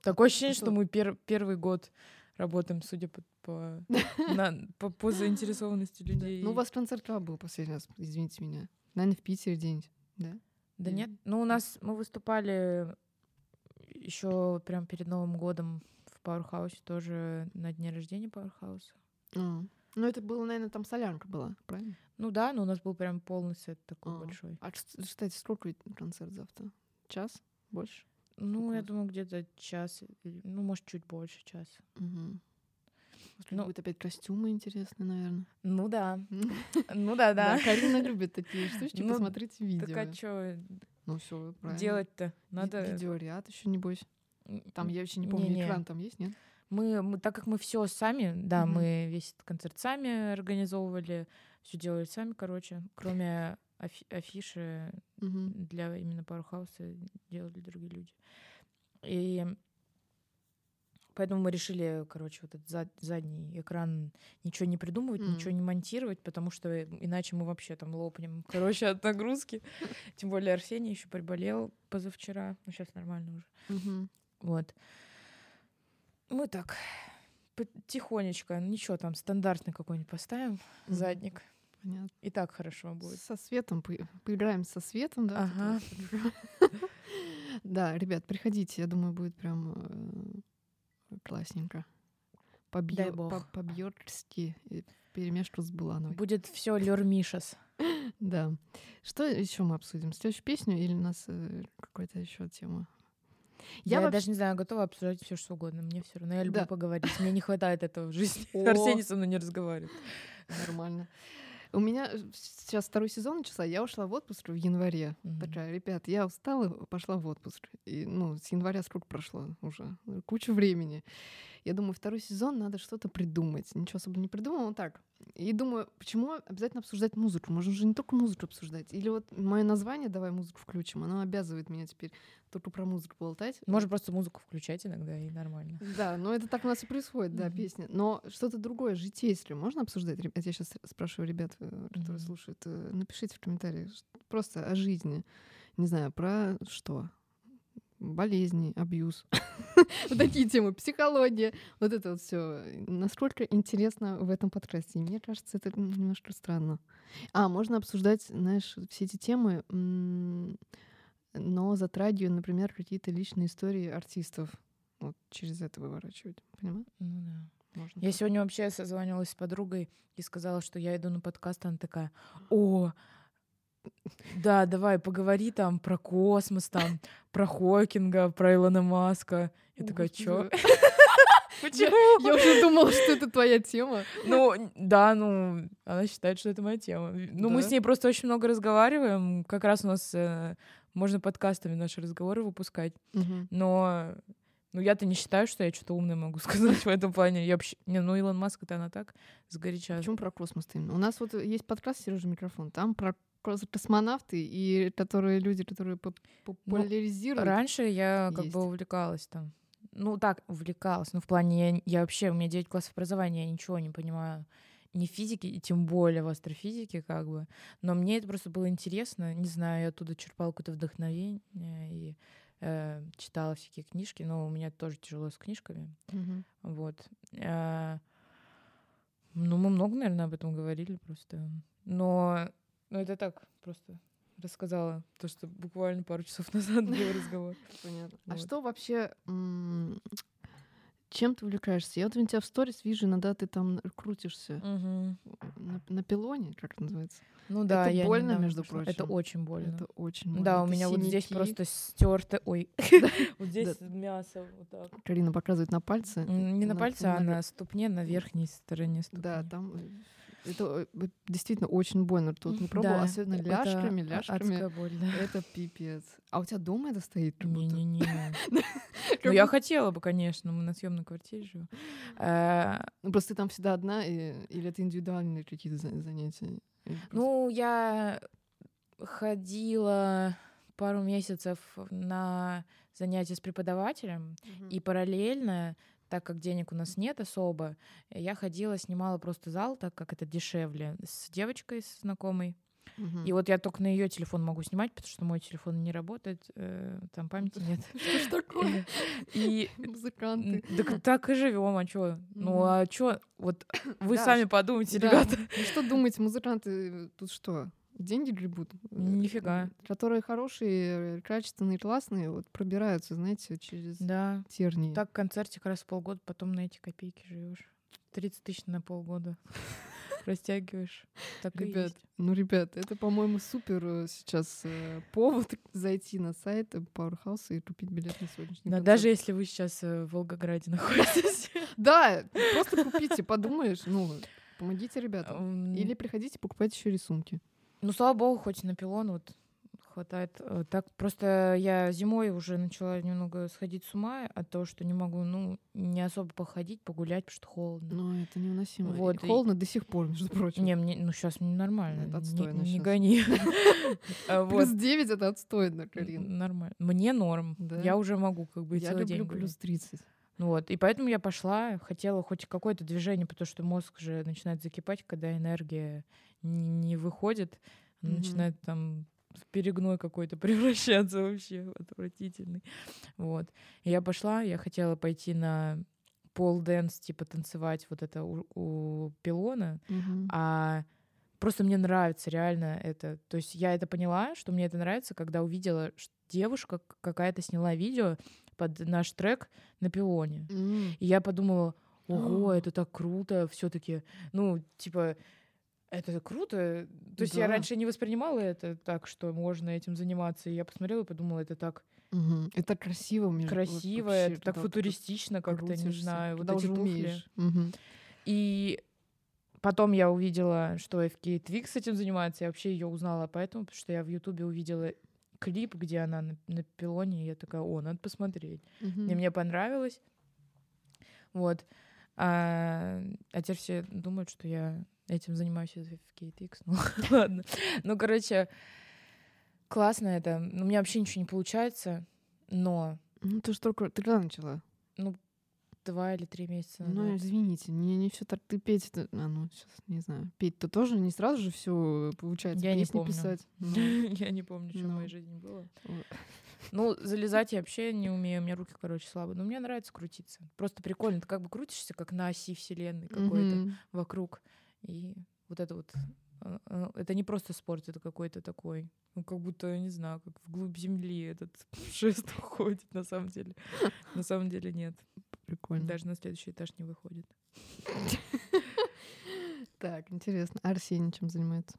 такое ощущение, а то- что мы пер- первый год работаем, судя по, по, на- по, по заинтересованности людей. Ну, у вас концерт когда был последний раз, извините меня? Наверное, в Питере где-нибудь, да? Да нет. Ну, у нас мы выступали еще прям перед Новым годом Powerhouse тоже на дне рождения Powerhouse. А. Ну, это было, наверное, там солянка была, правильно? Ну да, но у нас был прям полный сет такой А. большой. А, кс- кстати, сколько концерт завтра? Час? Больше? Ну, Сколько я думаю, где-то час, ну, может, чуть больше часа. Угу. Ну- Будет опять костюмы интересные, наверное. Ну да, ну да, да. Карина любит такие штучки, Ну, посмотрите видео. Так а что Ну все, правильно. делать-то? Надо... Видеоряд еще, небось. Там, я вообще не помню, Не-не. экран там есть, нет? Мы, мы, так как мы все сами, да, Мгм. мы весь этот концерт сами организовывали, все делали сами, короче, кроме афи- афиши Мгм. для именно Powerhouse делали другие люди. И Поэтому мы решили, короче, вот этот зад- задний экран ничего не придумывать, Мгм. ничего не монтировать, потому что иначе мы вообще там лопнем, короче, от нагрузки. Тем более Арсений еще приболел позавчера. Ну, сейчас нормально уже. Мгм. Вот. Мы так тихонечко, ничего там, стандартный какой-нибудь поставим, Мгм. задник. Понятно. И так хорошо будет. Со светом, по- поиграем со светом, да? Ага. Да, ребят, приходите, я думаю, будет прям э, классненько. По-бьёрски перемешку с Булановой. Будет все Лермишес. Да. Что еще мы обсудим? Следующую песню или у нас э, какая-то еще тема? Я, вообще- даже не знаю, готова обсуждать все что угодно. Мне все равно. Я люблю Да. поговорить. Мне не хватает этого в жизни. Арсений со мной не разговаривает. Нормально. У меня сейчас второй сезон начался, я ушла в отпуск в январе. Мгм. Такая, ребят, я устала, пошла в отпуск. И, ну, с января сколько прошло уже? Куча времени. Я думаю, второй сезон надо что-то придумать. Ничего особо не придумала, так. И думаю, почему обязательно обсуждать музыку? Можно же не только музыку обсуждать. Или вот мое название «Давай музыку включим», оно обязывает меня теперь только про музыку болтать. Можно просто музыку включать иногда, и нормально. Да, но это так у нас и происходит, да, Мгм. песня. Но что-то другое, житейское можно обсуждать? Я сейчас спрашиваю ребят, э, которые слушают, э, напишите в комментариях просто о жизни. Не знаю, про что? Болезни, абьюз. Вот такие темы, психология. Вот это вот все. Насколько интересно в этом подкасте. Мне кажется, это немножко странно. А, можно обсуждать, знаешь, все эти темы, но затрагивая, например, какие-то личные истории артистов. Вот через это выворачивать. Понимаешь? Ну да. Можно. Я сегодня вообще созванивалась с подругой и сказала, что я иду на подкаст, она такая, о, да, давай, поговори там про космос, там, про Хокинга, про Илона Маска. Я такая, чё? Почему? Я уже думала, что это твоя тема. Ну, да, ну, она считает, что это моя тема. Ну, мы Да? с ней просто очень много разговариваем. Как раз у нас э, можно подкастами наши разговоры выпускать. Но ну, я-то не считаю, что я что-то умное могу сказать в этом плане. Я вообще... Не, ну, Илон Маск это она так, сгоряча. Почему про космос именно? У нас вот есть подкаст Сережа Микрофон. Там про кос- космонавты и которые люди, которые поп- популяризируют. Раньше я как есть. бы увлекалась там. Ну, так, увлекалась. Ну, в плане, я, я вообще, у меня 9 классов образования, я ничего не понимаю ни в физике, и тем более в астрофизике, как бы. Но мне это просто было интересно. Не знаю, я оттуда черпала какое-то вдохновение и э, читала всякие книжки, но у меня тоже тяжело с книжками. Мгм. Вот. А, Ну, мы много, наверное, об этом говорили просто. Но ну, это так, просто рассказала то, что буквально пару часов назад был разговор. Понятно. А что вообще... Чем ты увлекаешься? Я вот у тебя в сторис вижу, иногда ты там крутишься Мгм. на, на пилоне, как это называется. Ну да, Это больно, недавно между прочим. Это очень больно. Это очень больно. Да, у Это меня вот здесь синяки. просто стерто. Ой, вот здесь мясо вот так. Карина показывает на пальцы. М, Не на пальце, а на- на ступне, на верхней стороне ступни. Да, там э, это э, действительно очень больно. Тут не пробовала, Да, особенно это ляжками, а- ляжками. Адская боль, да. Это пипец. А у тебя дома это стоит? Не-не-не. Ну, я хотела бы, конечно, мы на съемной квартире живем. Э, Ну, Просто ты там всегда одна, или это индивидуальные какие-то за- занятия? Ну, я ходила пару месяцев на занятия с преподавателем, и параллельно, так как денег у нас нет особо, я ходила, снимала просто зал, так как это дешевле, с девочкой с знакомой. Мгм. И вот я только на ее телефон могу снимать, потому что мой телефон не работает, э, там памяти нет. Что ж такое? И Музыканты. так, так и живем, а чё? Ну а чё? Вот вы сами подумайте, ребята. Ну что думаете, музыканты э, тут что? Деньги гребут? Э, Нифига. Которые хорошие, качественные, классные, вот пробираются, знаете, через Да. тернии. Так концертик раз в полгода, потом на эти копейки живешь. 30 тысяч на полгода. Растягиваешь. Так и Ребят, ну, ребят, это, по-моему, супер э, сейчас э, повод зайти на сайт Powerhouse и купить билет на сегодняшний Да, концерт. даже если вы сейчас э, в Волгограде находитесь. Да, просто купите, подумаешь, ну, помогите ребятам. Или приходите, покупайте еще рисунки. Ну, слава богу, хоть на пилон вот хватает. Э, Так просто я зимой уже начала немного сходить с ума от того, что не могу, ну, не особо походить, погулять, потому что холодно. Но это невыносимо. И Вот, и- холодно до сих пор, между прочим. Не, мне, ну сейчас мне нормально. Это не- отстойно не, щас. гони. А, Плюс вот. 9 это отстойно, Карин. Нормально. Мне норм. Я уже могу как бы Я целый день люблю гулять. плюс 30. Ну Вот. И поэтому я пошла, хотела хоть какое-то движение, потому что мозг же начинает закипать, когда энергия не выходит, она Мгм. начинает там в перегной какой-то превращаться вообще отвратительный. Вот. Я пошла, я хотела пойти на pole dance, типа танцевать вот это у, у пилона, Мгм. а просто мне нравится реально это. То есть я это поняла, что мне это нравится, когда увидела, что девушка какая-то сняла видео под наш трек на пилоне. М. И я подумала, ого, А. это так круто все-таки. Ну, типа, это круто. То есть я Да. раньше не воспринимала это так, что можно этим заниматься. И я посмотрела и подумала, это так Мгм. Это красиво, вот красиво, вообще, это так футуристично как-то, не знаю. Вот эти уже туфли. умеешь. Мгм. И потом я увидела, что FK Twix этим занимается. Я вообще ее узнала поэтому, потому что я в Ютубе увидела клип, где она на, на пилоне, и я такая, о, надо посмотреть. Мгм. И мне понравилось. Вот. А, а теперь все думают, что я этим занимаюсь из FKTX. Ну, ладно. Ну, короче, классно это. Ну, У меня вообще ничего не получается, но Ну, ты же только... Ты когда начала? два или три месяца Ну, назад. извините, не, не все так. Ты петь, это- а, ну, сейчас не знаю. Петь-то тоже не сразу же все получается. Я не помню. писать. Ну, Я не помню, что в Ну. моей жизни было. Ну, залезать я вообще не умею, у меня руки, короче, слабые. Но мне нравится крутиться. Просто прикольно. Ты как бы крутишься, как на оси вселенной какой-то. Вокруг. И вот это вот, а, а, это не просто спорт, это какой-то такой, ну, как будто, я не знаю, как вглубь земли этот шест уходит, на самом деле. На самом деле нет. Прикольно. Даже на следующий этаж не выходит. Так, интересно. А Арсений чем занимается?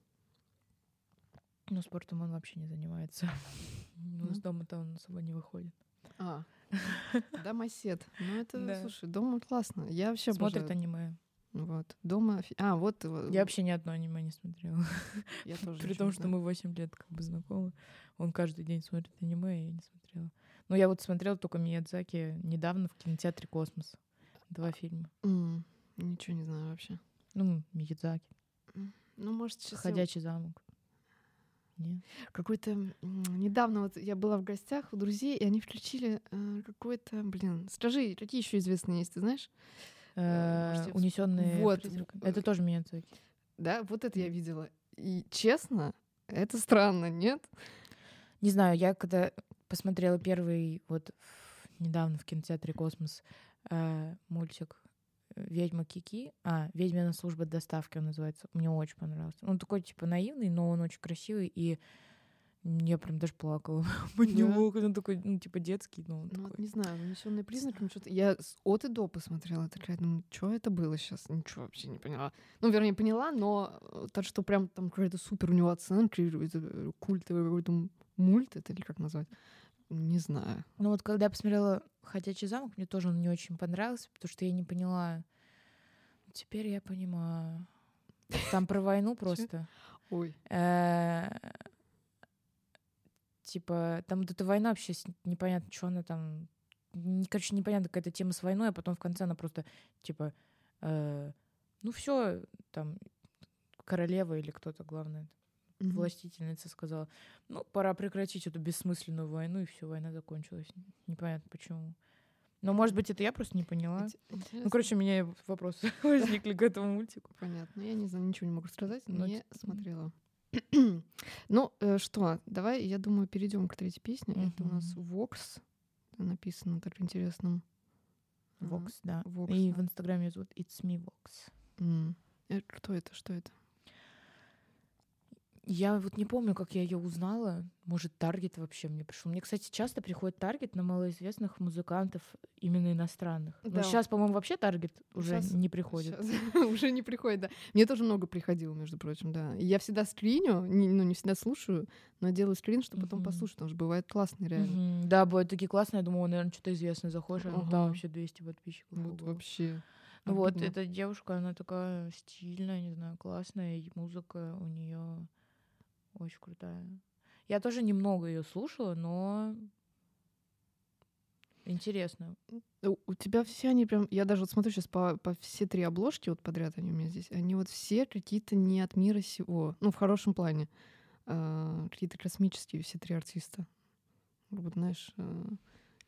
Ну, спортом он вообще не занимается. Ну, из дома-то он особо не выходит. А, домосед. Ну, это, слушай, дома классно. Я вообще Смотрит аниме. Вот. Дома... А, вот... Я вообще ни одно аниме не смотрела. я тоже При том, что мы 8 лет как бы знакомы. Он каждый день смотрит аниме, а я не смотрела. Но я вот смотрела только Миядзаки недавно в кинотеатре «Космос». Два фильма. М, Ничего не знаю вообще. Ну, Миядзаки. Ну, может, сейчас... Ходячий замок. Нет. Какой-то... Недавно вот я была в гостях у друзей, и они включили э, какой-то... Блин, скажи, какие еще известные есть, ты знаешь? Э, Унесенные вот, Это тоже Миядзаки. Да, вот это я видела. И честно, это странно, нет? Не знаю, я когда посмотрела первый вот недавно в кинотеатре «Космос» э, мультик «Ведьма Кики», а, «Ведьмина служба доставки» он называется, мне очень понравился. Он такой, типа, наивный, но он очень красивый, и я прям даже плакала него, он такой, ну, типа, детский, но он Ну, вот такой. не знаю, унесенные признаками что-то. Я с- от и до посмотрела, такая, думаю, что это было сейчас? Ничего вообще не поняла. Ну, вернее, поняла, но э, так что прям там какая-то супер у него оценка, это э, культовый какой-то мульт, это или как назвать? Не знаю. Ну вот когда я посмотрела «Ходячий замок», мне тоже он не очень понравился, потому что я не поняла. Теперь я понимаю. Там про войну просто. Ой. Типа, там вот эта война вообще непонятно, что она там... Короче, непонятно какая-то тема с войной, а потом в конце она просто, типа, э, ну все, там, королева или кто-то, главное, Мгм. властительница сказала, ну, пора прекратить эту бессмысленную войну, и все, война закончилась. Непонятно почему. Но, может быть, это я просто не поняла. Инте- интересно. Ну, короче, у меня вопросы возникли к этому мультику. Понятно. Я не знаю, ничего не могу сказать. Ну, не т- смотрела. Ну, э, что, давай, я думаю, перейдем к третьей песне. Это у нас. Vox. Написано так интересным. а, Вокс, да. Vox, И да. в Инстаграме зовут It's Me Vox. Э, Кто это? Что это? Я вот не помню, как я ее узнала. Может, Таргет вообще мне пришел. Мне, кстати, часто приходит Таргет на малоизвестных музыкантов, именно иностранных. Да. Но сейчас, по-моему, вообще Таргет уже Щас- не приходит. Уже не приходит, да. Мне тоже много приходило, между прочим, да. Я всегда скриню, не- ну, не всегда слушаю, но делаю скрин, чтобы потом послушать, потому что бывает классно, реально. Да, бывают такие классные. Я думала, наверное, что-то известное заходишь, а там вообще 200 подписчиков. Вот вообще. Ну вот, эта девушка, она такая стильная, не знаю, классная, и музыка у нее очень крутая. Я тоже немного ее слушала, но интересно. У, у тебя все они прям, я даже вот смотрю сейчас по, по все три обложки вот подряд они у меня здесь, они вот все какие-то не от мира сего, ну в хорошем плане, А, какие-то космические все три артиста. Вот знаешь, а,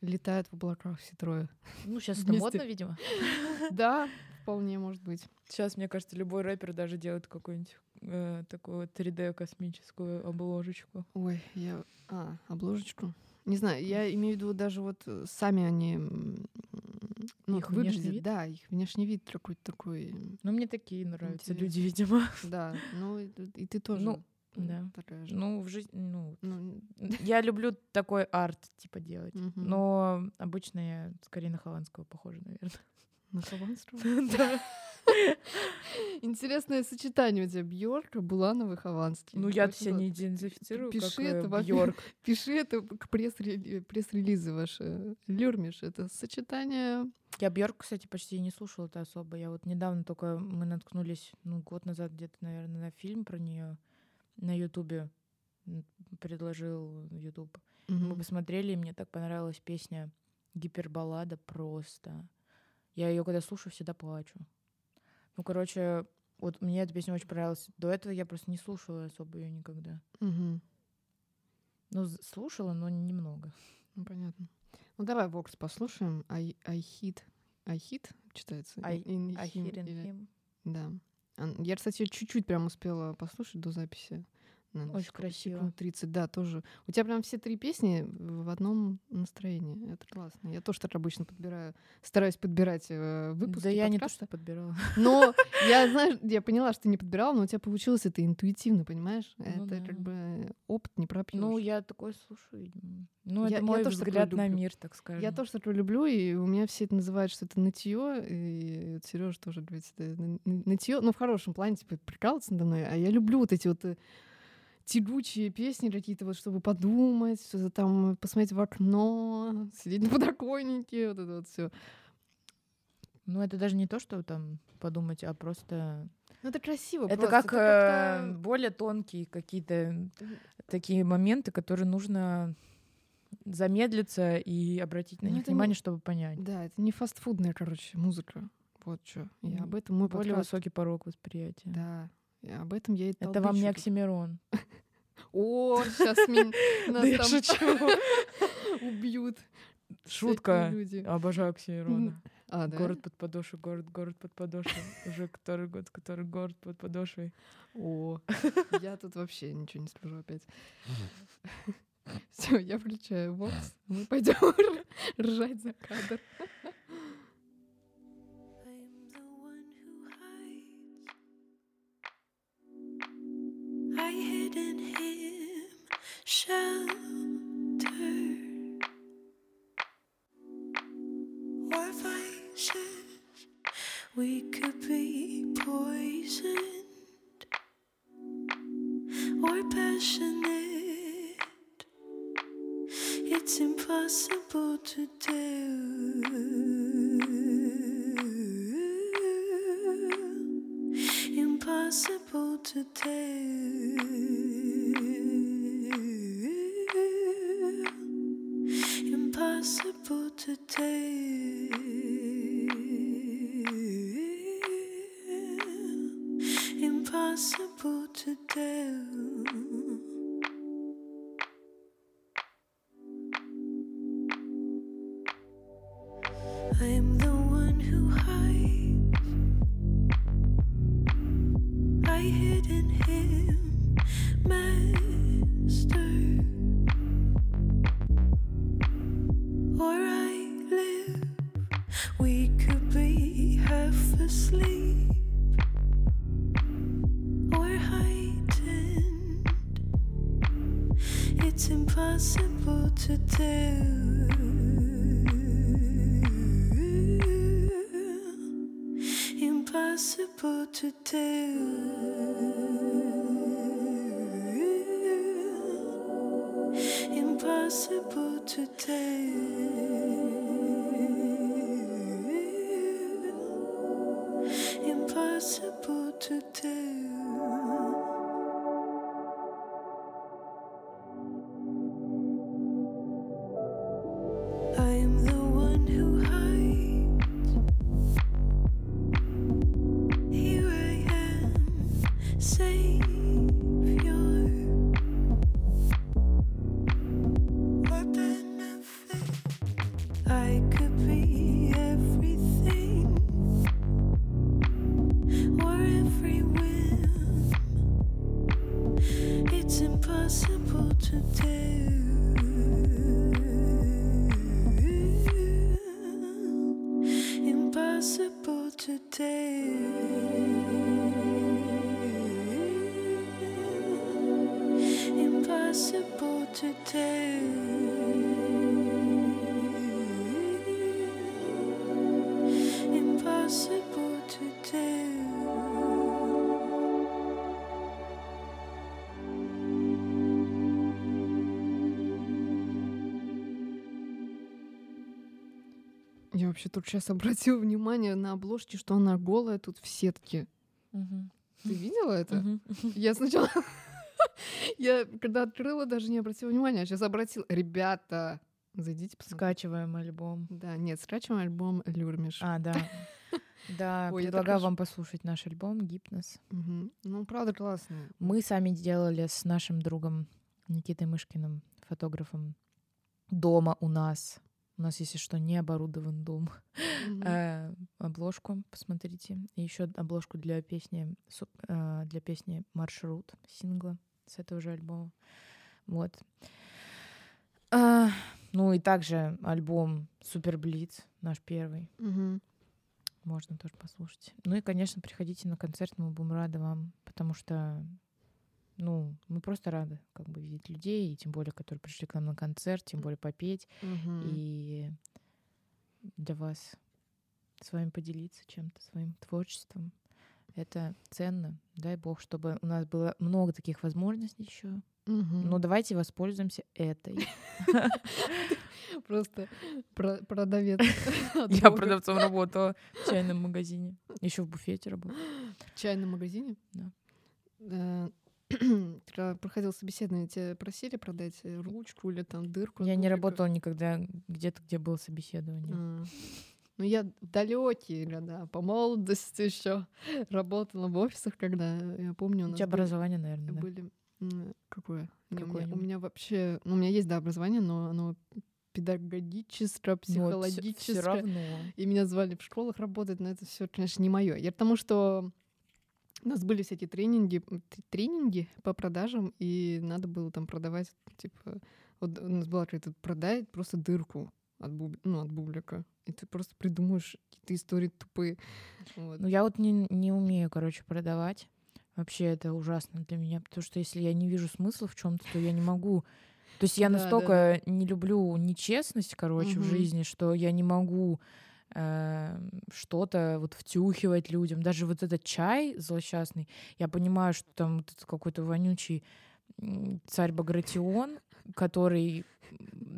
летают в облаках все трое. Ну, сейчас это модно, видимо. Да, вполне может быть. Сейчас, мне кажется, любой рэпер даже делает какую-нибудь э, такую вот 3D космическую обложечку. Ой, я... А, обложечку. Не знаю, я имею в виду даже вот э, сами они... Ну, Их выглядят, вид? да, их внешний вид какой-то такой, Ну, мне такие нравятся Интересно. люди, видимо. да. Ну, и, ты тоже Ну, да. такая же. Ну, в жизни, ну, Ну, я люблю такой арт, типа, делать. мгм. Но обычно я скорее на Хованского похожа, наверное. Да. Интересное сочетание у тебя. Бьорк, Буланова и Хованский. Ну, я себя не идентифицирую Пиши как это э, во- Бьорк. Пиши это к пресс-рели- пресс-релизы ваши. Люрмиш. Это сочетание... Я Бьорк, кстати, почти не слушала это особо. Я вот недавно только мы наткнулись, ну, год назад где-то, наверное, на фильм про нее на Ютубе. Предложил Ютуб. Мы Мгм. посмотрели, и мне так понравилась песня Гипербаллада просто. Я ее когда слушаю, всегда плачу. Ну, короче, вот мне эта песня очень понравилась. До этого я просто не слушала особо ее никогда. Мгм. Ну, слушала, но немного. Ну, понятно. Ну, давай Вокс послушаем. I, I hit. I hit читается? I- In I him hear in him. Да. Я, кстати, чуть-чуть прям успела послушать до записи. Наверно, Очень красиво. Секунд 30, да, тоже. У тебя прям все три песни в одном настроении. Это классно. Я тоже так обычно подбираю, стараюсь подбирать э, выпуски да я не то, подкаста. что подбирала. Но я, знаешь, я поняла, что ты не подбирала, но у тебя получилось это интуитивно, понимаешь? Ну это да. как бы опыт не пропьешь. Ну, я такое слушаю. Ну, Я- это я мой тоже такое взгляд на мир, так скажем. Я тоже такое люблю, и у меня все это называют, что это нытье, и вот Сережа тоже говорит, это ны- ны- нытье, ну, в хорошем плане, типа, прикалываться надо мной, а я люблю вот эти вот э, тягучие песни какие-то, вот, чтобы подумать, что-то там посмотреть в окно, сидеть на подоконнике, вот это вот все. Ну, это даже не то, что там подумать, а просто... Ну, это красиво Это просто, как это э, как-то- более тонкие какие-то такие моменты, которые нужно замедлиться и обратить на Ну, них это не- внимание, чтобы понять. Да, это не фастфудная, короче, музыка. Вот что. И об этом мой Более подкаст. высокий порог восприятия. Да. Об этом я и Это вам не. Оксимирон. О, сейчас меня нас Да я там шучу. убьют. Шутка. Обожаю Оксимирона. А, да? Город под подошвой, город, город под подошвой. Уже который год, который город под подошвой. О, я тут вообще ничего не скажу опять. Все, я включаю бокс. Мы пойдем ржать за кадр. Shelter, or vices. We could be poisoned or passionate. It's impossible to do. We could be half asleep or heightened. It's impossible to do. Impossible to do. Вообще тут сейчас обратила внимание на обложке, что она голая тут в сетке. Мгм. Ты видела это? Мгм. Я сначала... Я когда открыла, даже не обратила внимания, а сейчас обратила. Ребята, зайдите. Скачиваем альбом. Да, нет, скачиваем альбом Люрмиш. А, да. Да, Ой, предлагаю вам послушать наш альбом «Гипноз». Ну, правда, классно. Мы сами делали с нашим другом Никитой Мышкиным, фотографом, дома у нас. У нас, если что, не оборудован дом. Мгм. Э, обложку, посмотрите. И еще обложку для песни, э, для песни «Маршрут» сингла с этого же альбома. Вот. А, ну и также альбом «Супер Блиц», наш первый. Мгм. Можно тоже послушать. Ну и, конечно, приходите на концерт, мы будем рады вам, потому что, ну, мы просто рады как бы видеть людей, и тем более, которые пришли к нам на концерт, тем более попеть, Мгм. и для вас с вами поделиться чем-то, своим творчеством. Это ценно. Дай бог, чтобы у нас было много таких возможностей еще. Мгм. Но давайте воспользуемся этой. Просто про- продавец. Я продавцом работала в чайном магазине. Еще в буфете работала. В чайном магазине? Да. Э, Когда проходил собеседование, тебя просили продать э, ручку или там дырку? Я не работала никогда где-то, где было собеседование. А. Ну, я в далекие года, по молодости еще работала в офисах, когда я помню, у У нас тебя были- образование, наверное, да? были... Какое? Не, у, меня, у меня вообще... Ну, у меня есть, да, образование, но оно педагогическое, психологическое. Все равно. И меня звали в школах работать, но это все, конечно, не мое. Я потому что у нас были всякие тренинги, тренинги по продажам, и надо было там продавать, типа, вот у нас была какая-то продай просто дырку от, буб... ну, от бублика. И ты просто придумаешь какие-то истории тупые. Вот. Ну, я вот не, не умею, короче, продавать. Вообще это ужасно для меня, потому что если я не вижу смысла в чем-то, то я не могу. То есть я Да, да, настолько не люблю нечестность, короче, в жизни, что я не могу э, что-то вот втюхивать людям. Даже вот этот чай злосчастный, я понимаю, что там вот какой-то вонючий царь Багратион, который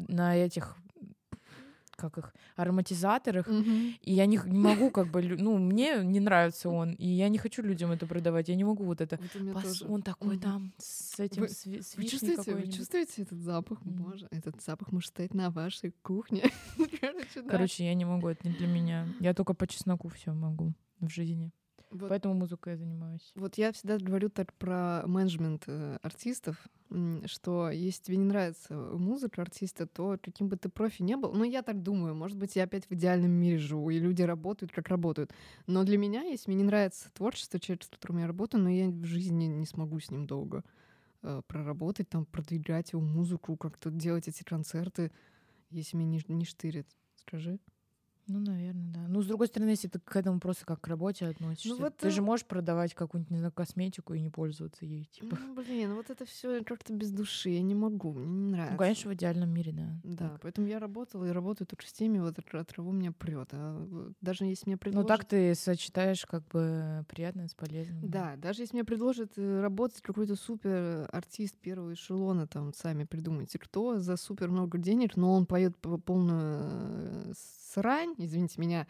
на этих как их, ароматизаторах, Мгм. и я не, не могу как бы, ну, мне не нравится он, и я не хочу людям это продавать, я не могу вот это. Вот Пос-. Он такой Мгм. там с этим, Вы- с, с Вы чувствуете, вы чувствуете этот запах? Мгм. Боже, этот запах может стоять на вашей кухне. Короче, да. Короче, я не могу, это не для меня. Я только по чесноку все могу в жизни. Вот Поэтому музыкой я занимаюсь. Вот я всегда говорю так про менеджмент э, артистов, что если тебе не нравится музыка артиста, то каким бы ты профи не был, ну я так думаю, может быть, я опять в идеальном мире живу, и люди работают, как работают. Но для меня, если мне не нравится творчество человека, с которым я работаю, но я в жизни не смогу с ним долго э, проработать, там, продвигать его музыку, как-то делать эти концерты, если меня не, не штырит. Скажи. Ну, наверное, да. Ну, с другой стороны, если ты к этому просто как к работе относишься, вот, ты же э, можешь продавать какую-нибудь, не знаю, косметику и не пользоваться ей, типа. Ну, блин, вот это все как-то без души, я не могу, мне не нравится. Ну, конечно, в идеальном мире, да. Да, так. поэтому я работала и работаю только с теми, вот от кого меня прет. А даже если мне Ну, предложат... так ты сочетаешь как бы приятное с полезным. Да, даже если мне предложат э, работать какой-то супер артист первого эшелона, там, сами придумайте, кто за супер много денег, но он поет полную э, срань, извините меня,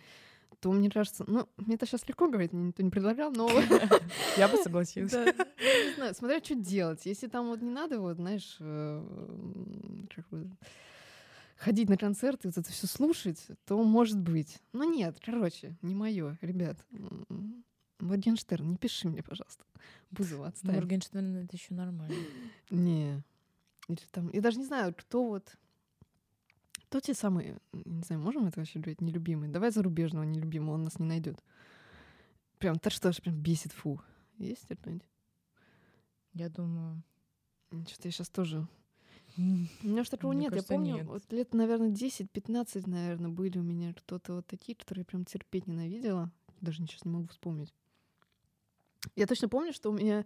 то мне кажется, ну, мне это сейчас легко говорить, мне никто не предлагал, но... Я бы согласилась. Не знаю, смотря что делать. Если там вот не надо, вот, знаешь, э, ходить на концерты, вот это все слушать, то может быть. Но нет, короче, не мое, ребят. Моргенштерн, не пиши мне, пожалуйста. Бузова, отстань. Моргенштерн это еще нормально. Не. Или там, я даже не знаю, кто вот... Кто те самые, не знаю, можем это вообще говорить, нелюбимые? Давай зарубежного нелюбимого, он нас не найдет. Прям, то что ж прям бесит, фу. Есть кто-нибудь? Я думаю. Что-то я сейчас тоже У меня ж такого Мне нет. кажется, я помню, нет. вот лет, наверное, 10-15, наверное, были у меня кто-то вот такие, которые я прям терпеть ненавидела. Даже сейчас не могу вспомнить. Я точно помню, что у меня...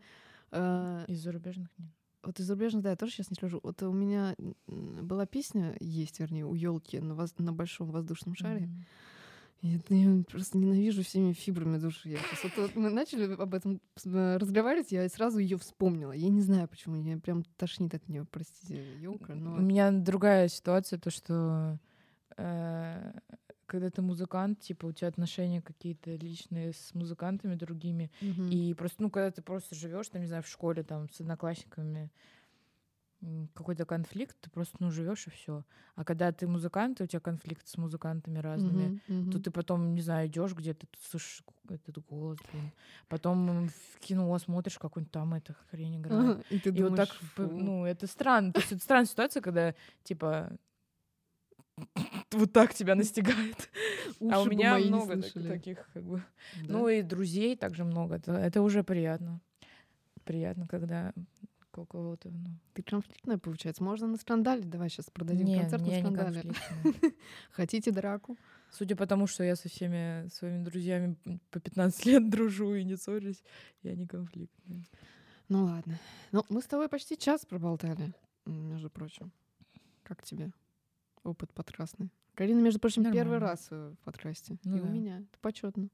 э, Из зарубежных нет. Вот из зарубежных, да, я тоже сейчас не скажу. Вот у меня была песня, есть, вернее, у елки на, воз- на большом воздушном шаре. Мгм. И это я просто ненавижу всеми фибрами души. Я щас вот, вот мы начали об этом э, разговаривать, я сразу ее вспомнила. Я не знаю, почему. Я прям тошнит от нее, простите, елка, но... У меня другая ситуация, то что э, когда ты музыкант, типа у тебя отношения какие-то личные с музыкантами другими, Мгм. и просто, ну, когда ты просто живешь, там, не знаю, в школе, там, с одноклассниками, какой-то конфликт, ты просто, ну, живешь и все. А когда ты музыкант, и у тебя конфликт с музыкантами разными, Мгм, то ты потом, не знаю, идешь где-то, ты слышишь этот голос, блин. Потом в кино смотришь, какой-нибудь там эта хрень играет. Ага, И ты И вот так, думаешь, «Фу». ну, это странно. То есть это странная ситуация, когда, типа, вот так тебя настигает. а у меня много таких, как бы. Да? Ну и друзей также много. Это, это уже приятно. Приятно, когда у кого-то, ну... Ты конфликтная, получается. Можно на скандале. Давай сейчас продадим Не, концерт не, на скандале. Хотите драку? Судя по тому, что я со всеми своими друзьями по 15 лет дружу и не ссорюсь, я не конфликтная. Ну ладно. Ну, мы с тобой почти час проболтали, между прочим. Как тебе опыт подкастный? Карина, между прочим, первый Нормально. раз э, в подкасте. Ну И у да. меня. Это почетно.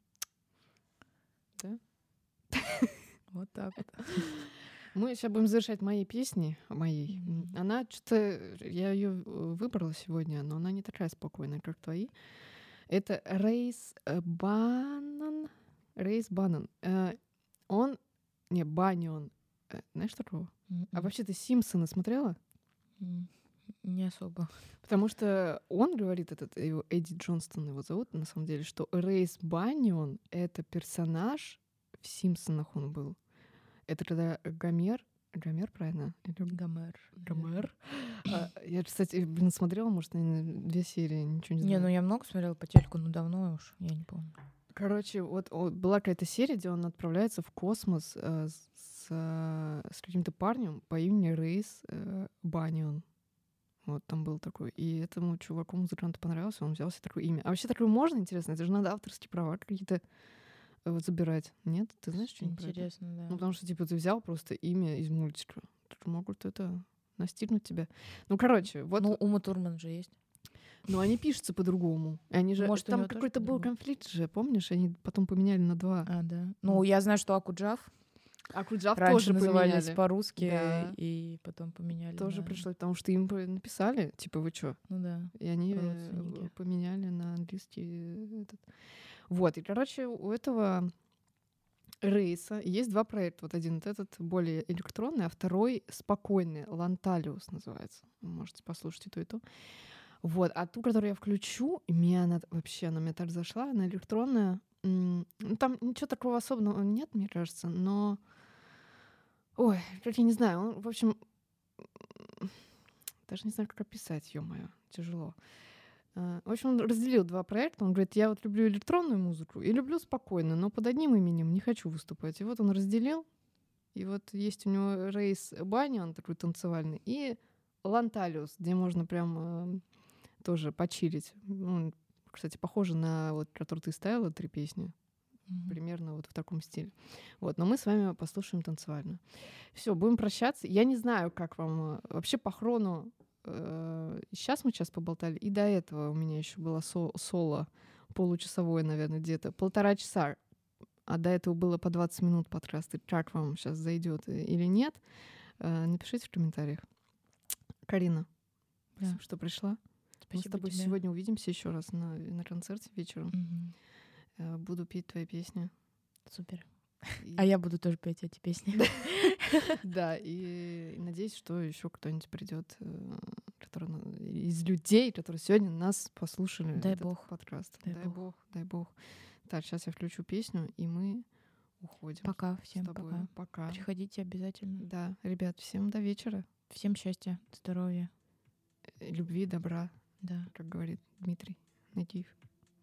Вот так вот. Мы сейчас будем завершать мои песни, моей. Она что-то, я ее выбрала сегодня, но она не такая спокойная, как твои. Это Рейс э, Баннон. Рейс Баннон. Э, Он, не, Баннион. Э, Знаешь такого? А М-м. вообще ты Симпсона смотрела? М, Не особо. Потому что он говорит, этот его Эдди Джонстон его зовут, на самом деле, что Рейс Баннион — это персонаж, в Симпсонах он был. Это когда Гомер, Гомер, правильно? Или Гомер. Гомер? А, Я, кстати, блин, смотрела, может, наверное, две серии, ничего не Не, знаю. ну я много смотрела по телеку, но давно уж, я не помню. Короче, вот была какая-то серия, где он отправляется в космос э, с, с, э, с каким-то парнем по имени Рейс э, Банион. Вот там был такой. И этому чуваку музыканту понравился, он взял себе такое имя. А вообще такое можно, интересно? Это же надо авторские права какие-то э, вот забирать. Нет? Ты знаешь что-нибудь? Интересно, да. Ну, потому что, типа, ты взял просто имя из мультика. Тут могут это настигнуть тебя. Ну, короче, вот Ну, Ума Турман же есть. но они пишутся по-другому. Они же Может, там какой-то был конфликт же, помнишь? Они потом поменяли на два. А, да. Ну, я знаю, что Акуджав А Куджав раньше тоже назывались поменяли. по-русски, Да. и потом поменяли. Тоже на- пришлось, потому что им написали, типа, вы чё? Ну да. И они э, поменяли на английский э, этот. Вот, и, короче, у этого рейса есть два проекта. Вот один вот этот более электронный, а второй спокойный, Ланталиус называется. Вы можете послушать и то, и то. Вот, а ту, которую я включу, меня она вообще, она меня так зашла, она электронная. Ну, там ничего такого особенного нет, мне кажется, но... Ой, как я не знаю, он, в общем, даже не знаю, как описать, ё-моё, тяжело. А, В общем, он разделил два проекта. Он говорит, я вот люблю электронную музыку и люблю спокойную, но под одним именем не хочу выступать. И вот он разделил. И вот есть у него рейс Баня, он такой танцевальный, и Ланталиус, где можно прям э, тоже почилить. Ну, кстати, похоже на вот, который ты ставила, три песни Мгм. примерно вот в таком стиле. Вот, но мы с вами послушаем танцевально. Все, будем прощаться. Я не знаю, как вам э, вообще по хрону. сейчас мы сейчас поболтали, и до этого у меня еще было со- соло получасовое, наверное, где-то полтора часа. А до этого было по 20 минут подкаста. Как вам сейчас зайдет или нет? Э, Напишите в комментариях. Карина, Да. спасибо, что пришла. Мы с Спасибо тобой тебе. сегодня увидимся еще раз на, на концерте вечером. Мгм. Э, Буду петь твои песни. Супер. И- А я буду тоже петь эти песни. Да, и, надеюсь, что еще кто-нибудь придет, на- из людей, которые сегодня нас послушали. Дай бог. Подкаст. Дай бог. дай бог. Так, сейчас я включу песню, и мы уходим. Пока, всем пока. Пока. Приходите обязательно. Да, ребят, всем до вечера. Всем счастья, здоровья. Э, Любви, добра, Да. как говорит Дмитрий Нагиев.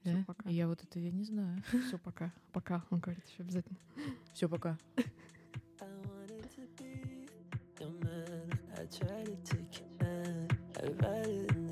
Да? пока. Я вот это я не знаю. Все, пока. Пока, он говорит еще обязательно. Все, пока. I tried to take your hand. I write it